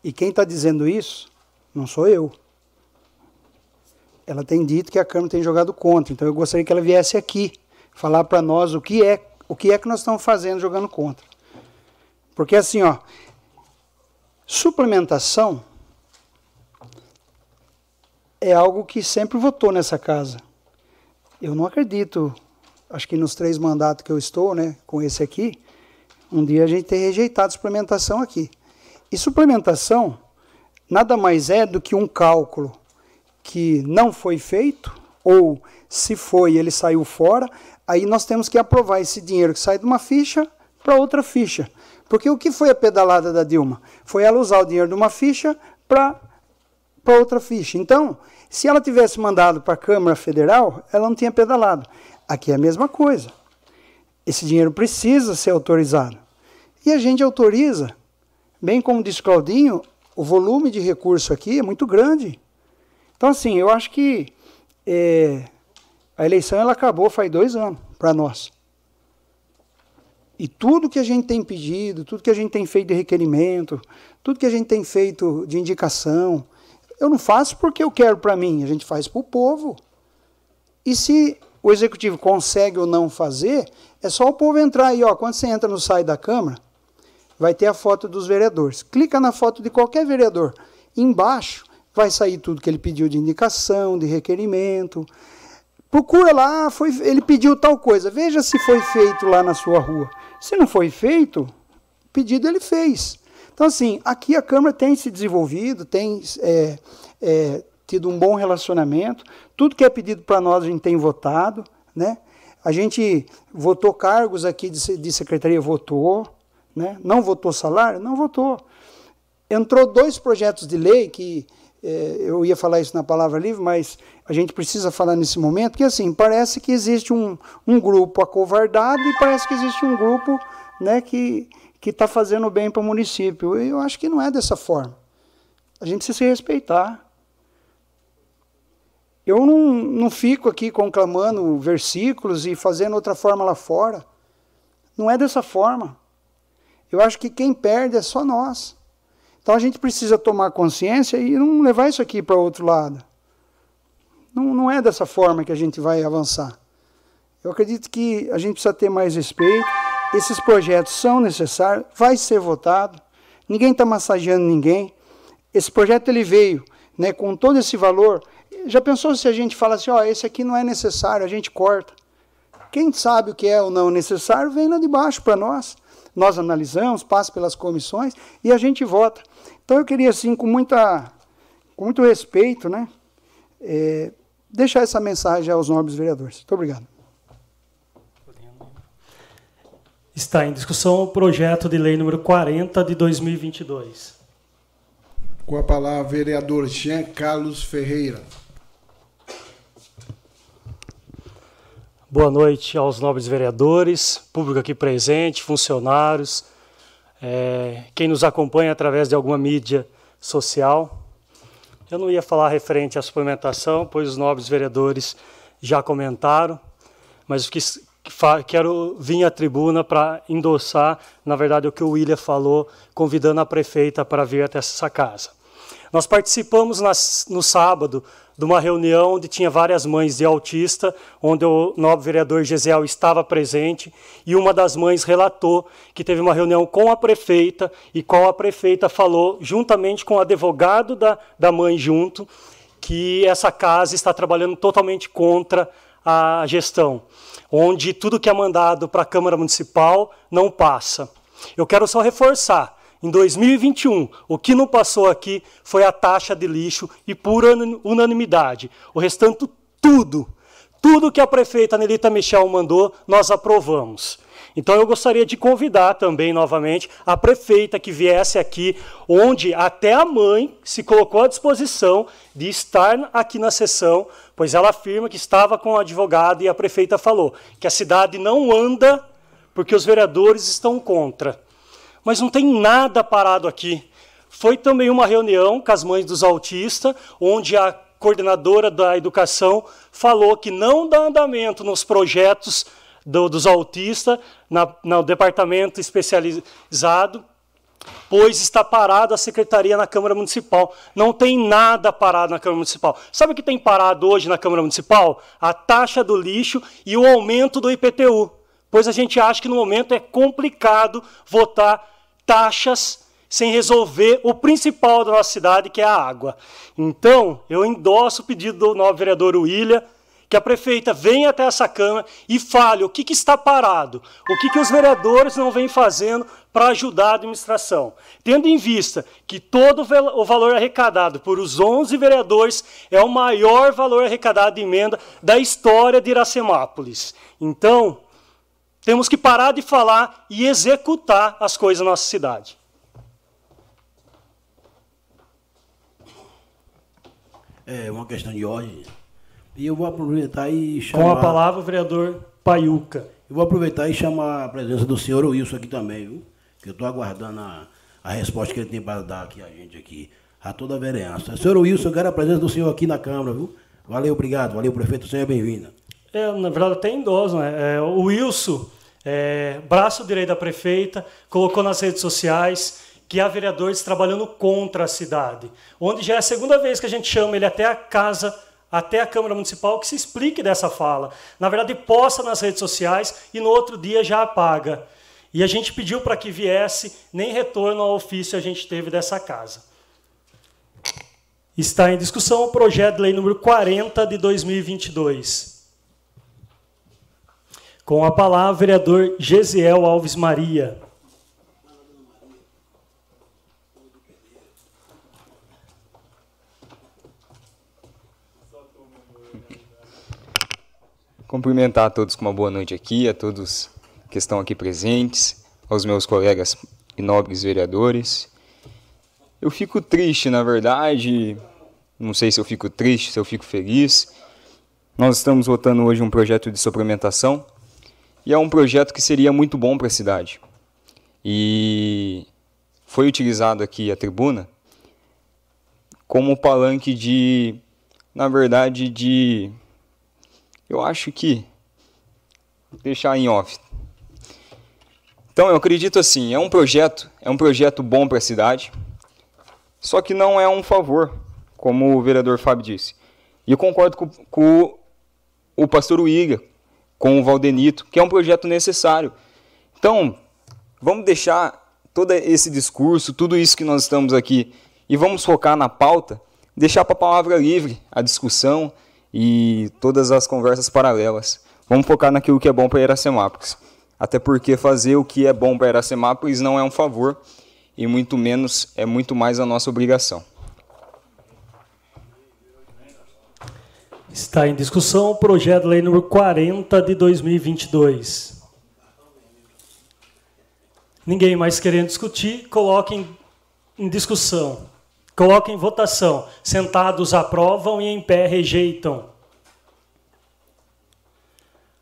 E quem está dizendo isso não sou eu. Ela tem dito que a Câmara tem jogado contra. Então eu gostaria que ela viesse aqui falar para nós o que é o que é que nós estamos fazendo jogando contra. Porque assim, ó, suplementação é algo que sempre votou nessa casa. Eu não acredito acho que nos três mandatos que eu estou, né, com esse aqui, um dia a gente tem rejeitado suplementação aqui. E suplementação nada mais é do que um cálculo que não foi feito, ou se foi, ele saiu fora, aí nós temos que aprovar esse dinheiro que sai de uma ficha para outra ficha. Porque o que foi a pedalada da Dilma? Foi ela usar o dinheiro de uma ficha para outra ficha. Então, se ela tivesse mandado para a Câmara Federal, ela não tinha pedalado. Aqui é a mesma coisa. Esse dinheiro precisa ser autorizado. E a gente autoriza. Bem como disse Claudinho, o volume de recurso aqui é muito grande. Então, assim, eu acho que é, a eleição ela acabou faz dois anos para nós. E tudo que a gente tem pedido, tudo que a gente tem feito de requerimento, tudo que a gente tem feito de indicação, eu não faço porque eu quero para mim, a gente faz para o povo. E se o executivo consegue ou não fazer, é só o povo entrar aí, ó, quando você entra no site da Câmara, vai ter a foto dos vereadores. Clica na foto de qualquer vereador. Embaixo vai sair tudo que ele pediu de indicação, de requerimento. Procura lá, foi, ele pediu tal coisa. Veja se foi feito lá na sua rua. Se não foi feito, pedido ele fez. Então, assim, aqui a Câmara tem se desenvolvido, tem é, é, tido um bom relacionamento. Tudo que é pedido para nós a gente tem votado, né? A gente votou cargos aqui de, de secretaria, votou. Né? Não votou salário? Não votou. Entrou dois projetos de lei que é, eu ia falar isso na palavra livre, mas a gente precisa falar nesse momento, que assim, parece que existe um, um grupo acovardado e parece que existe um grupo né, que está fazendo bem para o município. Eu acho que não é dessa forma. A gente precisa se respeitar. Eu não, não fico aqui conclamando versículos e fazendo outra forma lá fora. Não é dessa forma. Eu acho que quem perde é só nós. Então a gente precisa tomar consciência e não levar isso aqui para outro lado. Não, não é dessa forma que a gente vai avançar. Eu acredito que a gente precisa ter mais respeito. Esses projetos são necessários, vai ser votado. Ninguém está massageando ninguém. Esse projeto ele veio né, com todo esse valor. Já pensou se a gente fala assim, ó, esse aqui não é necessário, a gente corta. Quem sabe o que é ou não necessário, vem lá de baixo para nós. Nós analisamos, passa pelas comissões e a gente vota. Então eu queria, assim, com, muita, com muito respeito, né, é, deixar essa mensagem aos nobres vereadores. Muito obrigado. Está em discussão o projeto de lei número 40 de 2022. Com a palavra, vereador Jean Carlos Ferreira. Boa noite aos nobres vereadores, público aqui presente, funcionários, é, quem nos acompanha através de alguma mídia social. Eu não ia falar referente à suplementação, pois os nobres vereadores já comentaram, mas o que quero vir à tribuna para endossar, na verdade, o que o William falou, convidando a prefeita para vir até essa casa. Nós participamos no sábado de uma reunião onde tinha várias mães de autista, onde o nobre vereador Gesiel estava presente, e uma das mães relatou que teve uma reunião com a prefeita, e qual a prefeita falou, juntamente com o advogado da, da mãe junto, que essa casa está trabalhando totalmente contra a gestão, onde tudo que é mandado para a Câmara Municipal não passa. Eu quero só reforçar, em 2021, o que não passou aqui foi a taxa de lixo e por unanimidade. O restante, tudo, tudo que a prefeita Nelita Michel mandou, nós aprovamos. Então eu gostaria de convidar também novamente a prefeita que viesse aqui, onde até a mãe se colocou à disposição de estar aqui na sessão, pois ela afirma que estava com o advogado e a prefeita falou que a cidade não anda porque os vereadores estão contra. Mas não tem nada parado aqui. Foi também uma reunião com as mães dos autistas, onde a coordenadora da educação falou que não dá andamento nos projetos do, dos autistas, no departamento especializado, pois está parada a secretaria na Câmara Municipal. Não tem nada parado na Câmara Municipal. Sabe o que tem parado hoje na Câmara Municipal? A taxa do lixo e o aumento do IPTU. Pois a gente acha que no momento é complicado votar taxas sem resolver o principal da nossa cidade, que é a água. Então, eu endosso o pedido do novo vereador William, que a prefeita venha até essa Câmara e fale o que, que está parado, o que, que os vereadores não vêm fazendo para ajudar a administração. Tendo em vista que todo o valor arrecadado por os 11 vereadores é o maior valor arrecadado de emenda da história de Iracemápolis. Então, temos que parar de falar e executar as coisas na nossa cidade. É uma questão de ordem. E eu vou aproveitar e chamar. Com a palavra, o vereador Paiuca. Eu vou aproveitar e chamar a presença do senhor Wilson aqui também, viu? Que eu estou aguardando a, a resposta que ele tem para dar aqui a gente aqui, a toda a vereança. Senhor Wilson, eu quero a presença do senhor aqui na Câmara, viu? Valeu, obrigado. Valeu, prefeito. Seja bem-vindo. É, na verdade, até idoso, né? É, o Wilson, é, braço direito da prefeita, colocou nas redes sociais que há vereadores trabalhando contra a cidade, onde já é a segunda vez que a gente chama ele até a casa, até a Câmara Municipal, que se explique dessa fala. Na verdade, posta nas redes sociais e no outro dia já apaga. E a gente pediu para que viesse, nem retorno ao ofício a gente teve dessa casa. Está em discussão o projeto de lei número 40 de 2022. Com a palavra, vereador Gesiel Alves Maria. Cumprimentar a todos com uma boa noite aqui, a todos que estão aqui presentes, aos meus colegas e nobres vereadores. Eu fico triste, na verdade, não sei se eu fico triste, se eu fico feliz. Nós estamos votando hoje um projeto de suplementação e é um projeto que seria muito bom para a cidade. E foi utilizado aqui a tribuna como palanque de, na verdade, de, eu acho que, deixar em off. Então eu acredito assim, é um projeto, é um projeto bom para a cidade, só que não é um favor, como o vereador Fábio disse. E eu concordo com, com o pastor William, com o Valdenito, que é um projeto necessário. Então, vamos deixar todo esse discurso, tudo isso que nós estamos aqui, e vamos focar na pauta, deixar para a palavra livre a discussão e todas as conversas paralelas. Vamos focar naquilo que é bom para Iracemápolis. Até porque fazer o que é bom para Iracemápolis não é um favor, e muito menos é muito mais a nossa obrigação. Está em discussão o projeto de lei número 40 de 2022. Ninguém mais querendo discutir, coloquem em discussão. Coloquem em votação. Sentados aprovam e em pé rejeitam.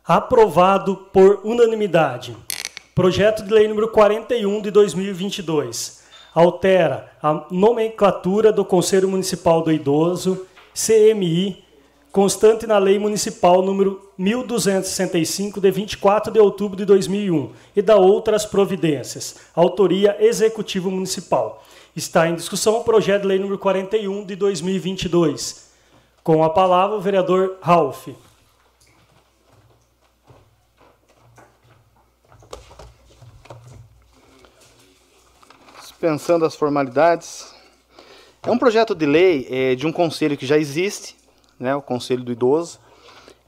Aprovado por unanimidade. Projeto de lei número 41 de 2022. Altera a nomenclatura do Conselho Municipal do Idoso, CMI, constante na Lei Municipal número 1265 de 24 de outubro de 2001 e da outras providências. Autoria Executivo Municipal. Está em discussão o projeto de lei número 41 de 2022. Com a palavra o vereador Ralph. Dispensando as formalidades, é um projeto de lei é, de um conselho que já existe, né, o Conselho do Idoso.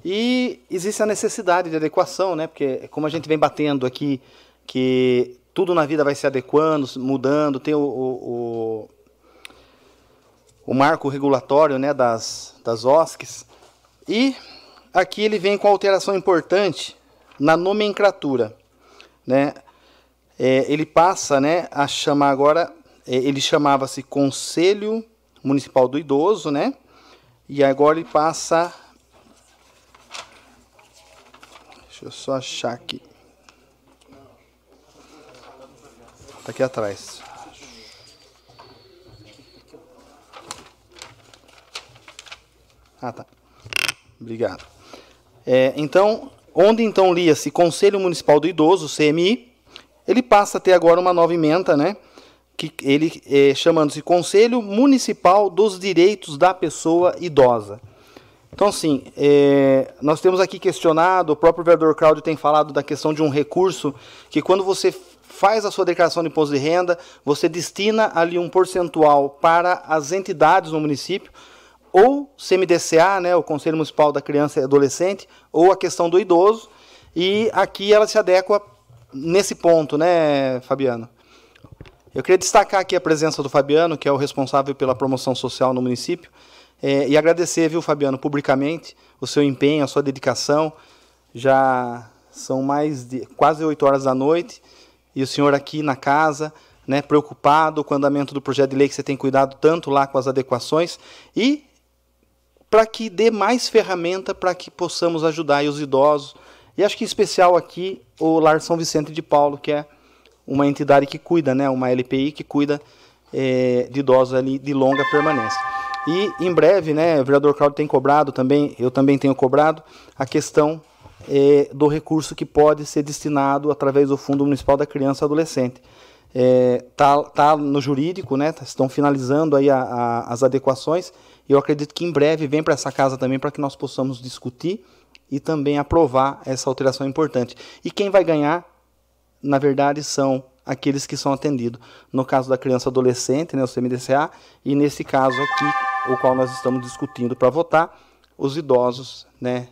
E existe a necessidade de adequação, né, porque como a gente vem batendo aqui, que tudo na vida vai se adequando, mudando, tem o, o, o marco regulatório né, das, das OSCs. E aqui ele vem com alteração importante na nomenclatura. Né? É, ele passa né, a chamar agora, é, ele chamava-se Conselho Municipal do Idoso, né? E agora ele passa. Deixa eu só achar aqui. Tá aqui atrás. Ah, tá. Obrigado. É, então, onde então lia-se Conselho Municipal do Idoso, CMI, ele passa a ter agora uma nova emenda, né? Que ele é, chamando-se Conselho Municipal dos Direitos da Pessoa Idosa. Então, assim, é, nós temos aqui questionado, o próprio vereador Cláudio tem falado da questão de um recurso que quando você faz a sua declaração de imposto de renda, você destina ali um percentual para as entidades no município, ou CMDCA, né, o Conselho Municipal da Criança e Adolescente, ou a questão do idoso, e aqui ela se adequa nesse ponto, né, Fabiano? Eu queria destacar aqui a presença do Fabiano, que é o responsável pela promoção social no município, é, e agradecer, viu, Fabiano, publicamente, o seu empenho, a sua dedicação. Já são mais de quase oito horas da noite e o senhor aqui na casa, né, preocupado com o andamento do projeto de lei que você tem cuidado tanto lá com as adequações e para que dê mais ferramenta para que possamos ajudar os idosos. E acho que em especial aqui o Lar São Vicente de Paulo, que é uma entidade que cuida, né, uma LPI que cuida é, de idosos ali de longa permanência. E em breve, né, o vereador Claudio tem cobrado também, eu também tenho cobrado a questão é, do recurso que pode ser destinado através do Fundo Municipal da Criança e Adolescente. É, tá, tá no jurídico, né? Estão finalizando aí a, a, as adequações. Eu acredito que em breve vem para essa casa também para que nós possamos discutir e também aprovar essa alteração importante. E quem vai ganhar na verdade, são aqueles que são atendidos. No caso da criança adolescente, né, o CMDCA, e nesse caso aqui, o qual nós estamos discutindo para votar, os idosos, né?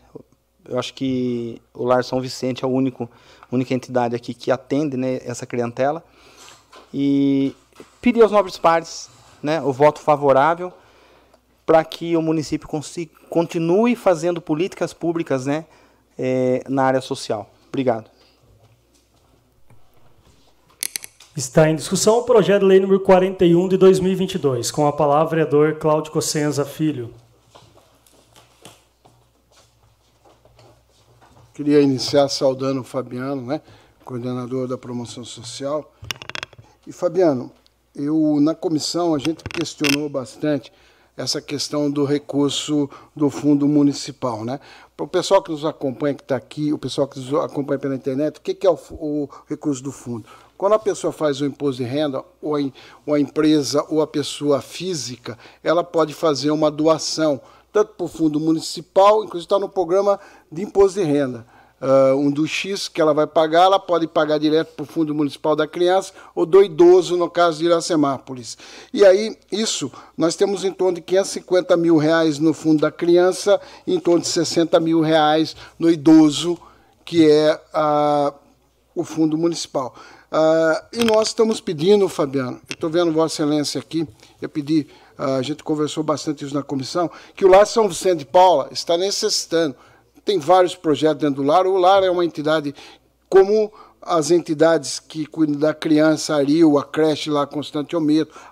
Eu acho que o Lar São Vicente é a único, única entidade aqui que atende né, essa clientela. E pedir aos nobres pares né, o voto favorável para que o município continue fazendo políticas públicas né, é, na área social. Obrigado. Está em discussão o projeto de lei número 41 de 2022, com a palavra vereador Cláudio Cossenza Filho. Queria iniciar saudando o Fabiano, né, coordenador da promoção social. E Fabiano, eu na comissão a gente questionou bastante essa questão do recurso do fundo municipal, né? Para o pessoal que nos acompanha, que está aqui, o pessoal que nos acompanha pela internet, o que, que é o, o, recurso do fundo? Quando a pessoa faz o imposto de renda, ou a, ou a empresa ou a pessoa física, ela pode fazer uma doação, tanto para o fundo municipal, inclusive está no programa de imposto de renda uh, um do X que ela vai pagar, ela pode pagar direto para o Fundo Municipal da Criança ou do idoso, no caso de Iracemápolis. E aí, isso, nós temos em torno de 550 mil reais no Fundo da Criança e em torno de 60 mil reais no idoso, que é uh, o Fundo Municipal. Uh, e nós estamos pedindo, Fabiano, estou vendo Vossa Excelência aqui, eu pedi, uh, a gente conversou bastante isso na comissão, que o Lar São Vicente de Paula está necessitando tem vários projetos dentro do lar. O lar é uma entidade como as entidades que cuidam da criança, a Rio, a creche lá, Constante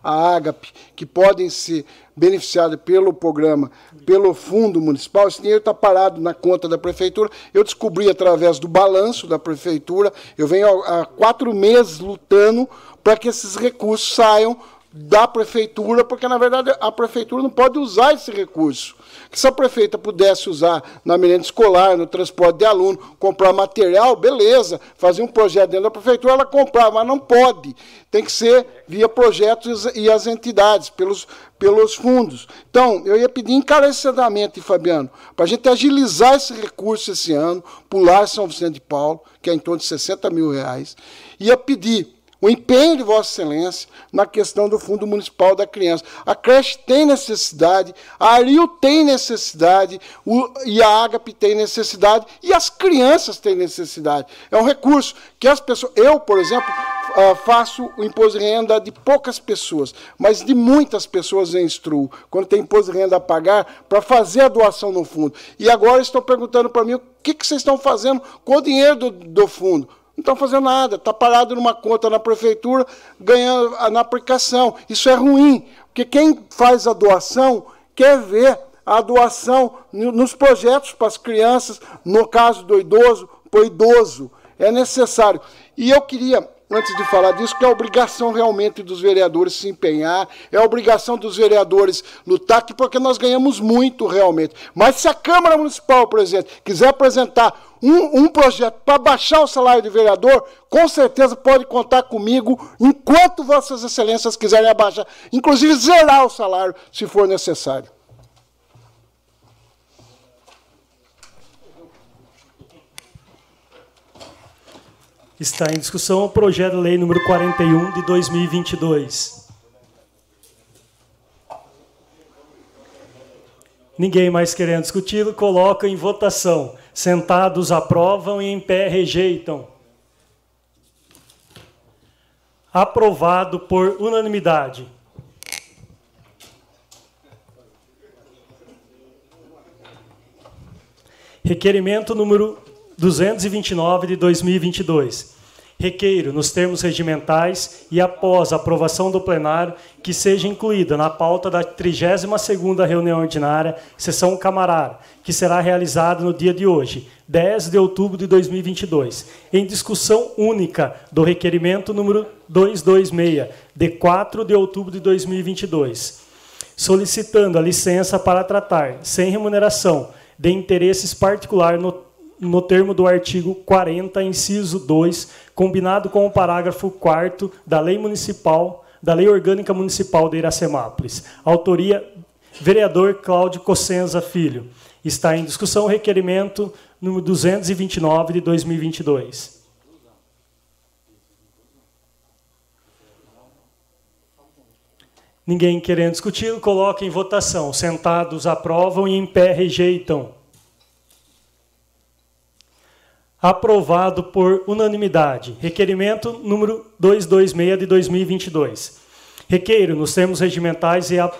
a Agape, que podem ser beneficiadas pelo programa, pelo fundo municipal, esse dinheiro está parado na conta da prefeitura. Eu descobri através do balanço da prefeitura, eu venho há quatro meses lutando para que esses recursos saiam da prefeitura, porque na verdade a prefeitura não pode usar esse recurso se a prefeita pudesse usar na merenda escolar, no transporte de aluno, comprar material, beleza, fazer um projeto dentro da prefeitura, ela comprar, mas não pode. Tem que ser via projetos e as entidades, pelos, pelos fundos. Então, eu ia pedir encarecidamente, Fabiano, para a gente agilizar esse recurso esse ano, pular São Vicente de Paulo, que é em torno de 60 mil reais, ia pedir o empenho de Vossa Excelência na questão do Fundo Municipal da Criança. A creche tem necessidade, a Ario tem necessidade, o, e a Agape tem necessidade, e as crianças têm necessidade. É um recurso que as pessoas. Eu, por exemplo, uh, faço o imposto de renda de poucas pessoas, mas de muitas pessoas eu instruo, quando tem imposto de renda a pagar, para fazer a doação no fundo. E agora estão perguntando para mim o que, que vocês estão fazendo com o dinheiro do, do fundo. Não estão fazendo nada, está parado numa conta na prefeitura, ganhando na aplicação. Isso é ruim, porque quem faz a doação quer ver a doação nos projetos para as crianças, no caso do idoso, para o idoso. É necessário. E eu queria antes de falar disso, que é obrigação realmente dos vereadores se empenhar, é obrigação dos vereadores lutar, porque nós ganhamos muito realmente. Mas se a Câmara Municipal, presidente, quiser apresentar um, um projeto para baixar o salário de vereador, com certeza pode contar comigo enquanto Vossas Excelências quiserem abaixar, inclusive zerar o salário, se for necessário. Está em discussão o projeto de lei número 41 de 2022. Ninguém mais querendo discutir, coloca em votação. Sentados aprovam e em pé rejeitam. Aprovado por unanimidade. Requerimento número 229 de 2022. Requeiro, nos termos regimentais e após a aprovação do plenário, que seja incluída na pauta da 32ª reunião ordinária, sessão camarária, que será realizada no dia de hoje, 10 de outubro de 2022, em discussão única do requerimento número 226, de 4 de outubro de 2022, solicitando a licença para tratar, sem remuneração, de interesses particulares no no termo do artigo 40, inciso 2, combinado com o parágrafo 4 da Lei Municipal, da Lei Orgânica Municipal de Iracemápolis. Autoria vereador Cláudio Cossenza Filho. Está em discussão o requerimento número 229 de 2022. Ninguém querendo discutir, coloca em votação. Sentados aprovam e em pé rejeitam. Aprovado por unanimidade. Requerimento número 226 de 2022. Requeiro, nos termos regimentais e, a,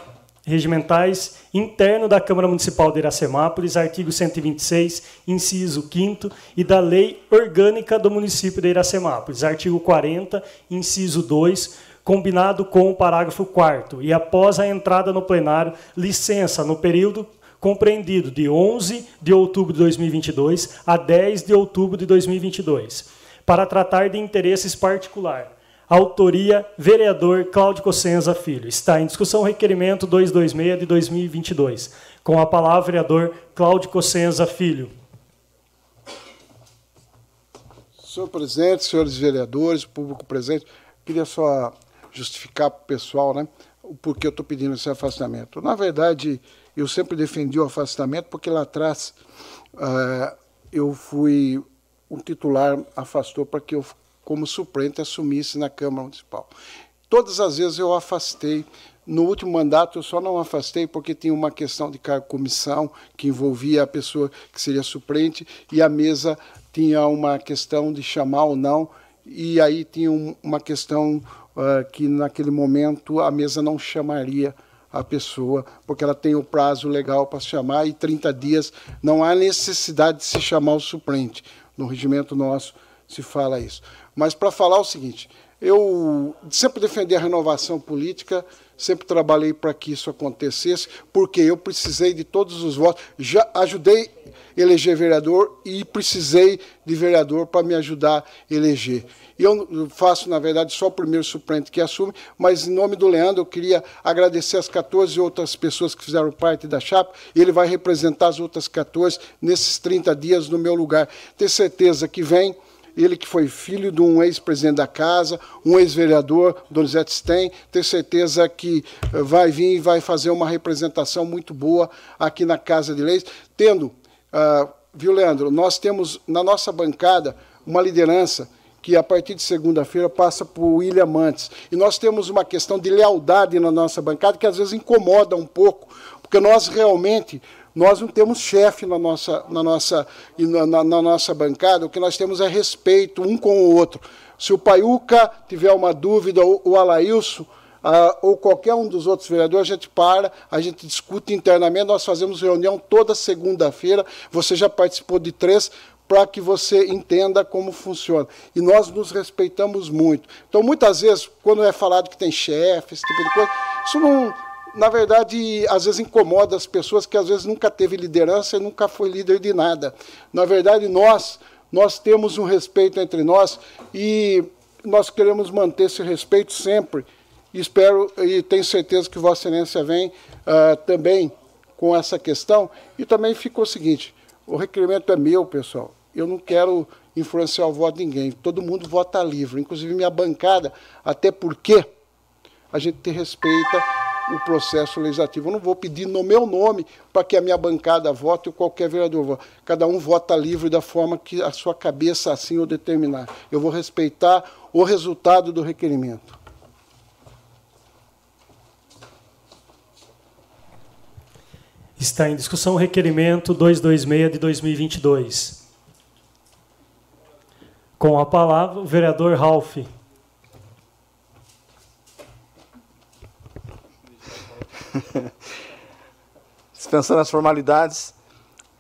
regimentais interno da Câmara Municipal de Iracemápolis, artigo 126, inciso 5 e da Lei Orgânica do Município de Iracemápolis, artigo 40, inciso 2, combinado com o parágrafo 4 e após a entrada no plenário, licença no período compreendido de 11 de outubro de 2022 a 10 de outubro de 2022, para tratar de interesses particulares. Autoria, vereador Cláudio Cossenza Filho. Está em discussão o requerimento 226 de 2022. Com a palavra, vereador Cláudio Cossenza Filho. Senhor presidente, senhores vereadores, público presente, queria só justificar para o pessoal né, o porquê eu estou pedindo esse afastamento. Na verdade, eu sempre defendi o afastamento porque lá atrás uh, eu fui um titular afastou para que eu, como suplente, assumisse na Câmara Municipal. Todas as vezes eu afastei. No último mandato eu só não afastei porque tinha uma questão de cargo comissão que envolvia a pessoa que seria suplente e a mesa tinha uma questão de chamar ou não e aí tinha um, uma questão uh, que naquele momento a mesa não chamaria a pessoa, porque ela tem o prazo legal para chamar e 30 dias não há necessidade de se chamar o suplente. No regimento nosso se fala isso. Mas para falar o seguinte, eu sempre defendi a renovação política, sempre trabalhei para que isso acontecesse, porque eu precisei de todos os votos. Já ajudei a eleger vereador e precisei de vereador para me ajudar a eleger. Eu faço, na verdade, só o primeiro suplente que assume, mas em nome do Leandro, eu queria agradecer as 14 outras pessoas que fizeram parte da chapa. Ele vai representar as outras 14 nesses 30 dias no meu lugar. Ter certeza que vem ele que foi filho de um ex-presidente da casa, um ex-vereador, Donizete Stein, ter certeza que eh, vai vir e vai fazer uma representação muito boa aqui na Casa de Leis, tendo, uh, viu, Leandro, nós temos na nossa bancada uma liderança que a partir de segunda-feira passa por William Mantes. E nós temos uma questão de lealdade na nossa bancada que às vezes incomoda um pouco, porque nós realmente nós não temos chefe na nossa, na, nossa, na, na, nossa bancada, o que nós temos é respeito um com o outro. Se o Paiuca tiver uma dúvida, ou o Alailson, ah, ou qualquer um dos outros vereadores, a gente para, a gente discute internamente, nós fazemos reunião toda segunda-feira, você já participou de três, para que você entenda como funciona. E nós nos respeitamos muito. Então, muitas vezes, quando é falado que tem chefe, esse tipo de coisa, isso não, na verdade, às vezes incomoda as pessoas que às vezes nunca teve liderança e nunca foi líder de nada. Na verdade, nós, nós temos um respeito entre nós e nós queremos manter esse respeito sempre. Espero e tenho certeza que Vossa Excelência vem uh, também com essa questão. E também ficou o seguinte: o requerimento é meu, pessoal eu não quero influenciar o voto de ninguém. Todo mundo vota livre, inclusive minha bancada, até porque a gente respeita o processo legislativo. Eu não vou pedir no meu nome para que a minha bancada vote ou qualquer vereador vote. Cada um vota livre da forma que a sua cabeça assim o determinar. Eu vou respeitar o resultado do requerimento. Está em discussão o requerimento 226 de 2022. Com a palavra, o vereador Ralph. Dispensando as formalidades,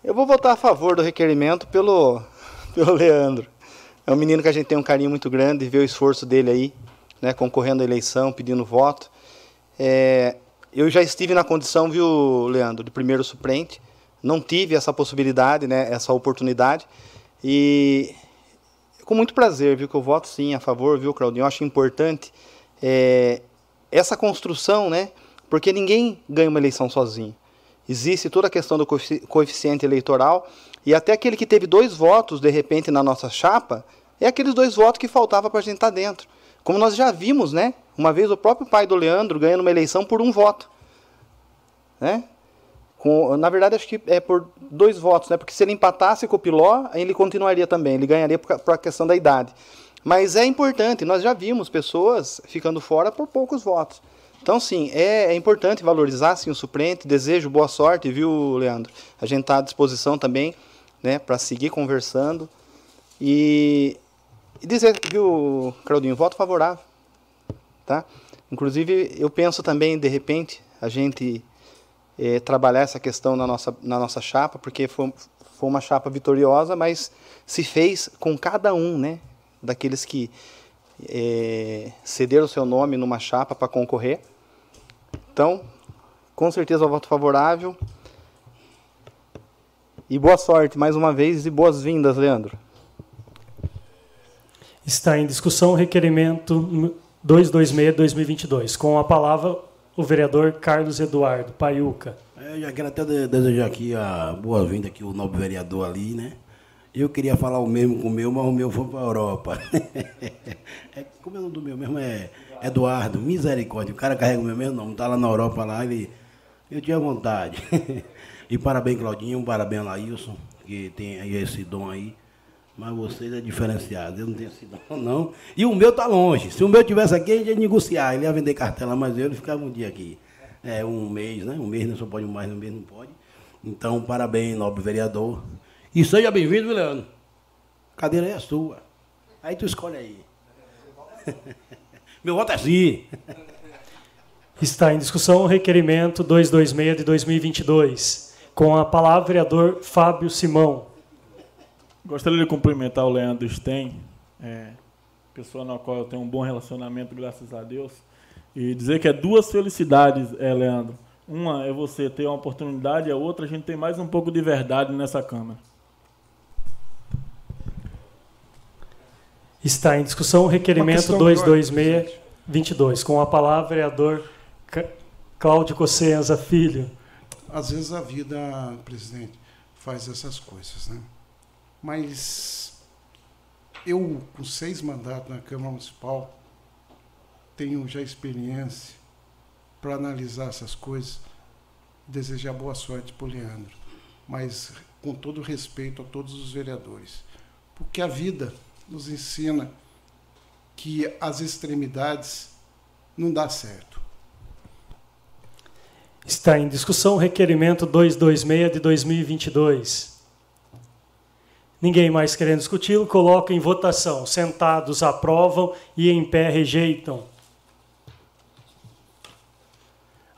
eu vou votar a favor do requerimento pelo, pelo Leandro. É um menino que a gente tem um carinho muito grande, ver o esforço dele aí, né, concorrendo à eleição, pedindo voto. É, eu já estive na condição, viu, Leandro, de primeiro suplente. Não tive essa possibilidade, né, essa oportunidade. E com muito prazer, viu, que eu voto sim a favor, viu, Claudinho? Eu acho importante é, essa construção, né? Porque ninguém ganha uma eleição sozinho. Existe toda a questão do coeficiente eleitoral e até aquele que teve dois votos, de repente, na nossa chapa, é aqueles dois votos que faltava para a gente estar tá dentro. Como nós já vimos, né? Uma vez o próprio pai do Leandro ganhando uma eleição por um voto. Né? Com, na verdade, acho que é por dois votos, né? Porque se ele empatasse com o Piló, ele continuaria também, ele ganharia por, por a questão da idade. Mas é importante, nós já vimos pessoas ficando fora por poucos votos. Então, sim, é, é importante valorizar sim, o suplente. Desejo boa sorte, viu, Leandro? A gente está à disposição também né, para seguir conversando. E, e dizer, viu, Claudinho, voto favorável. Tá? Inclusive, eu penso também, de repente, a gente é, trabalhar essa questão na nossa, na nossa chapa, porque foi, foi uma chapa vitoriosa, mas se fez com cada um, né? Daqueles que é, cederam o seu nome numa chapa para concorrer. Então, com certeza o voto favorável. E boa sorte mais uma vez e boas-vindas, Leandro. Está em discussão o requerimento 226-2022. Com a palavra, o vereador Carlos Eduardo Paiuca. É, eu já quero até desejar aqui a boa-vinda aqui o nobre vereador ali, né? Eu queria falar o mesmo com o meu, mas o meu foi para a Europa. é, como é o nome do meu mesmo? É Eduardo, misericórdia. O cara carrega o meu mesmo nome, tá lá na Europa lá, ele. Eu tinha vontade. e parabéns, Claudinho, parabéns, Laílson, que tem esse dom aí. Mas vocês é diferenciado, eu não tenho esse dom, não. E o meu tá longe. Se o meu tivesse aqui, a gente ia negociar. Ele ia vender cartela, mas eu ele ficava um dia aqui. É, um mês, né? Um mês não só pode mais, um mês não pode. Então, parabéns, nobre vereador. E seja bem-vindo, Leandro. A cadeira é sua. Aí tu escolhe aí. Meu voto é sim. Está em discussão o requerimento 226 de 2022. Com a palavra, vereador Fábio Simão. Gostaria de cumprimentar o Leandro Stein, é, pessoa na qual eu tenho um bom relacionamento, graças a Deus. E dizer que é duas felicidades, é, Leandro. Uma é você ter uma oportunidade, a outra a gente tem mais um pouco de verdade nessa Câmara. Está em discussão o requerimento 226-22. Com a palavra, vereador Cláudio Cossenza Filho. Às vezes a vida, presidente, faz essas coisas, né? Mas eu, com seis mandatos na Câmara Municipal, tenho já experiência para analisar essas coisas, desejar boa sorte para o Leandro, mas com todo respeito a todos os vereadores, porque a vida nos ensina que as extremidades não dá certo. Está em discussão o requerimento 226 de 2022. Ninguém mais querendo discuti-lo, coloca em votação. Sentados aprovam e em pé rejeitam.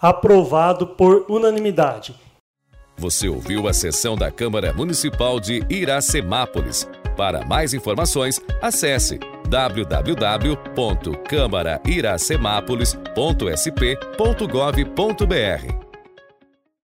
Aprovado por unanimidade. Você ouviu a sessão da Câmara Municipal de Iracemápolis. Para mais informações, acesse www.câmarairacemápolis.sp.gov.br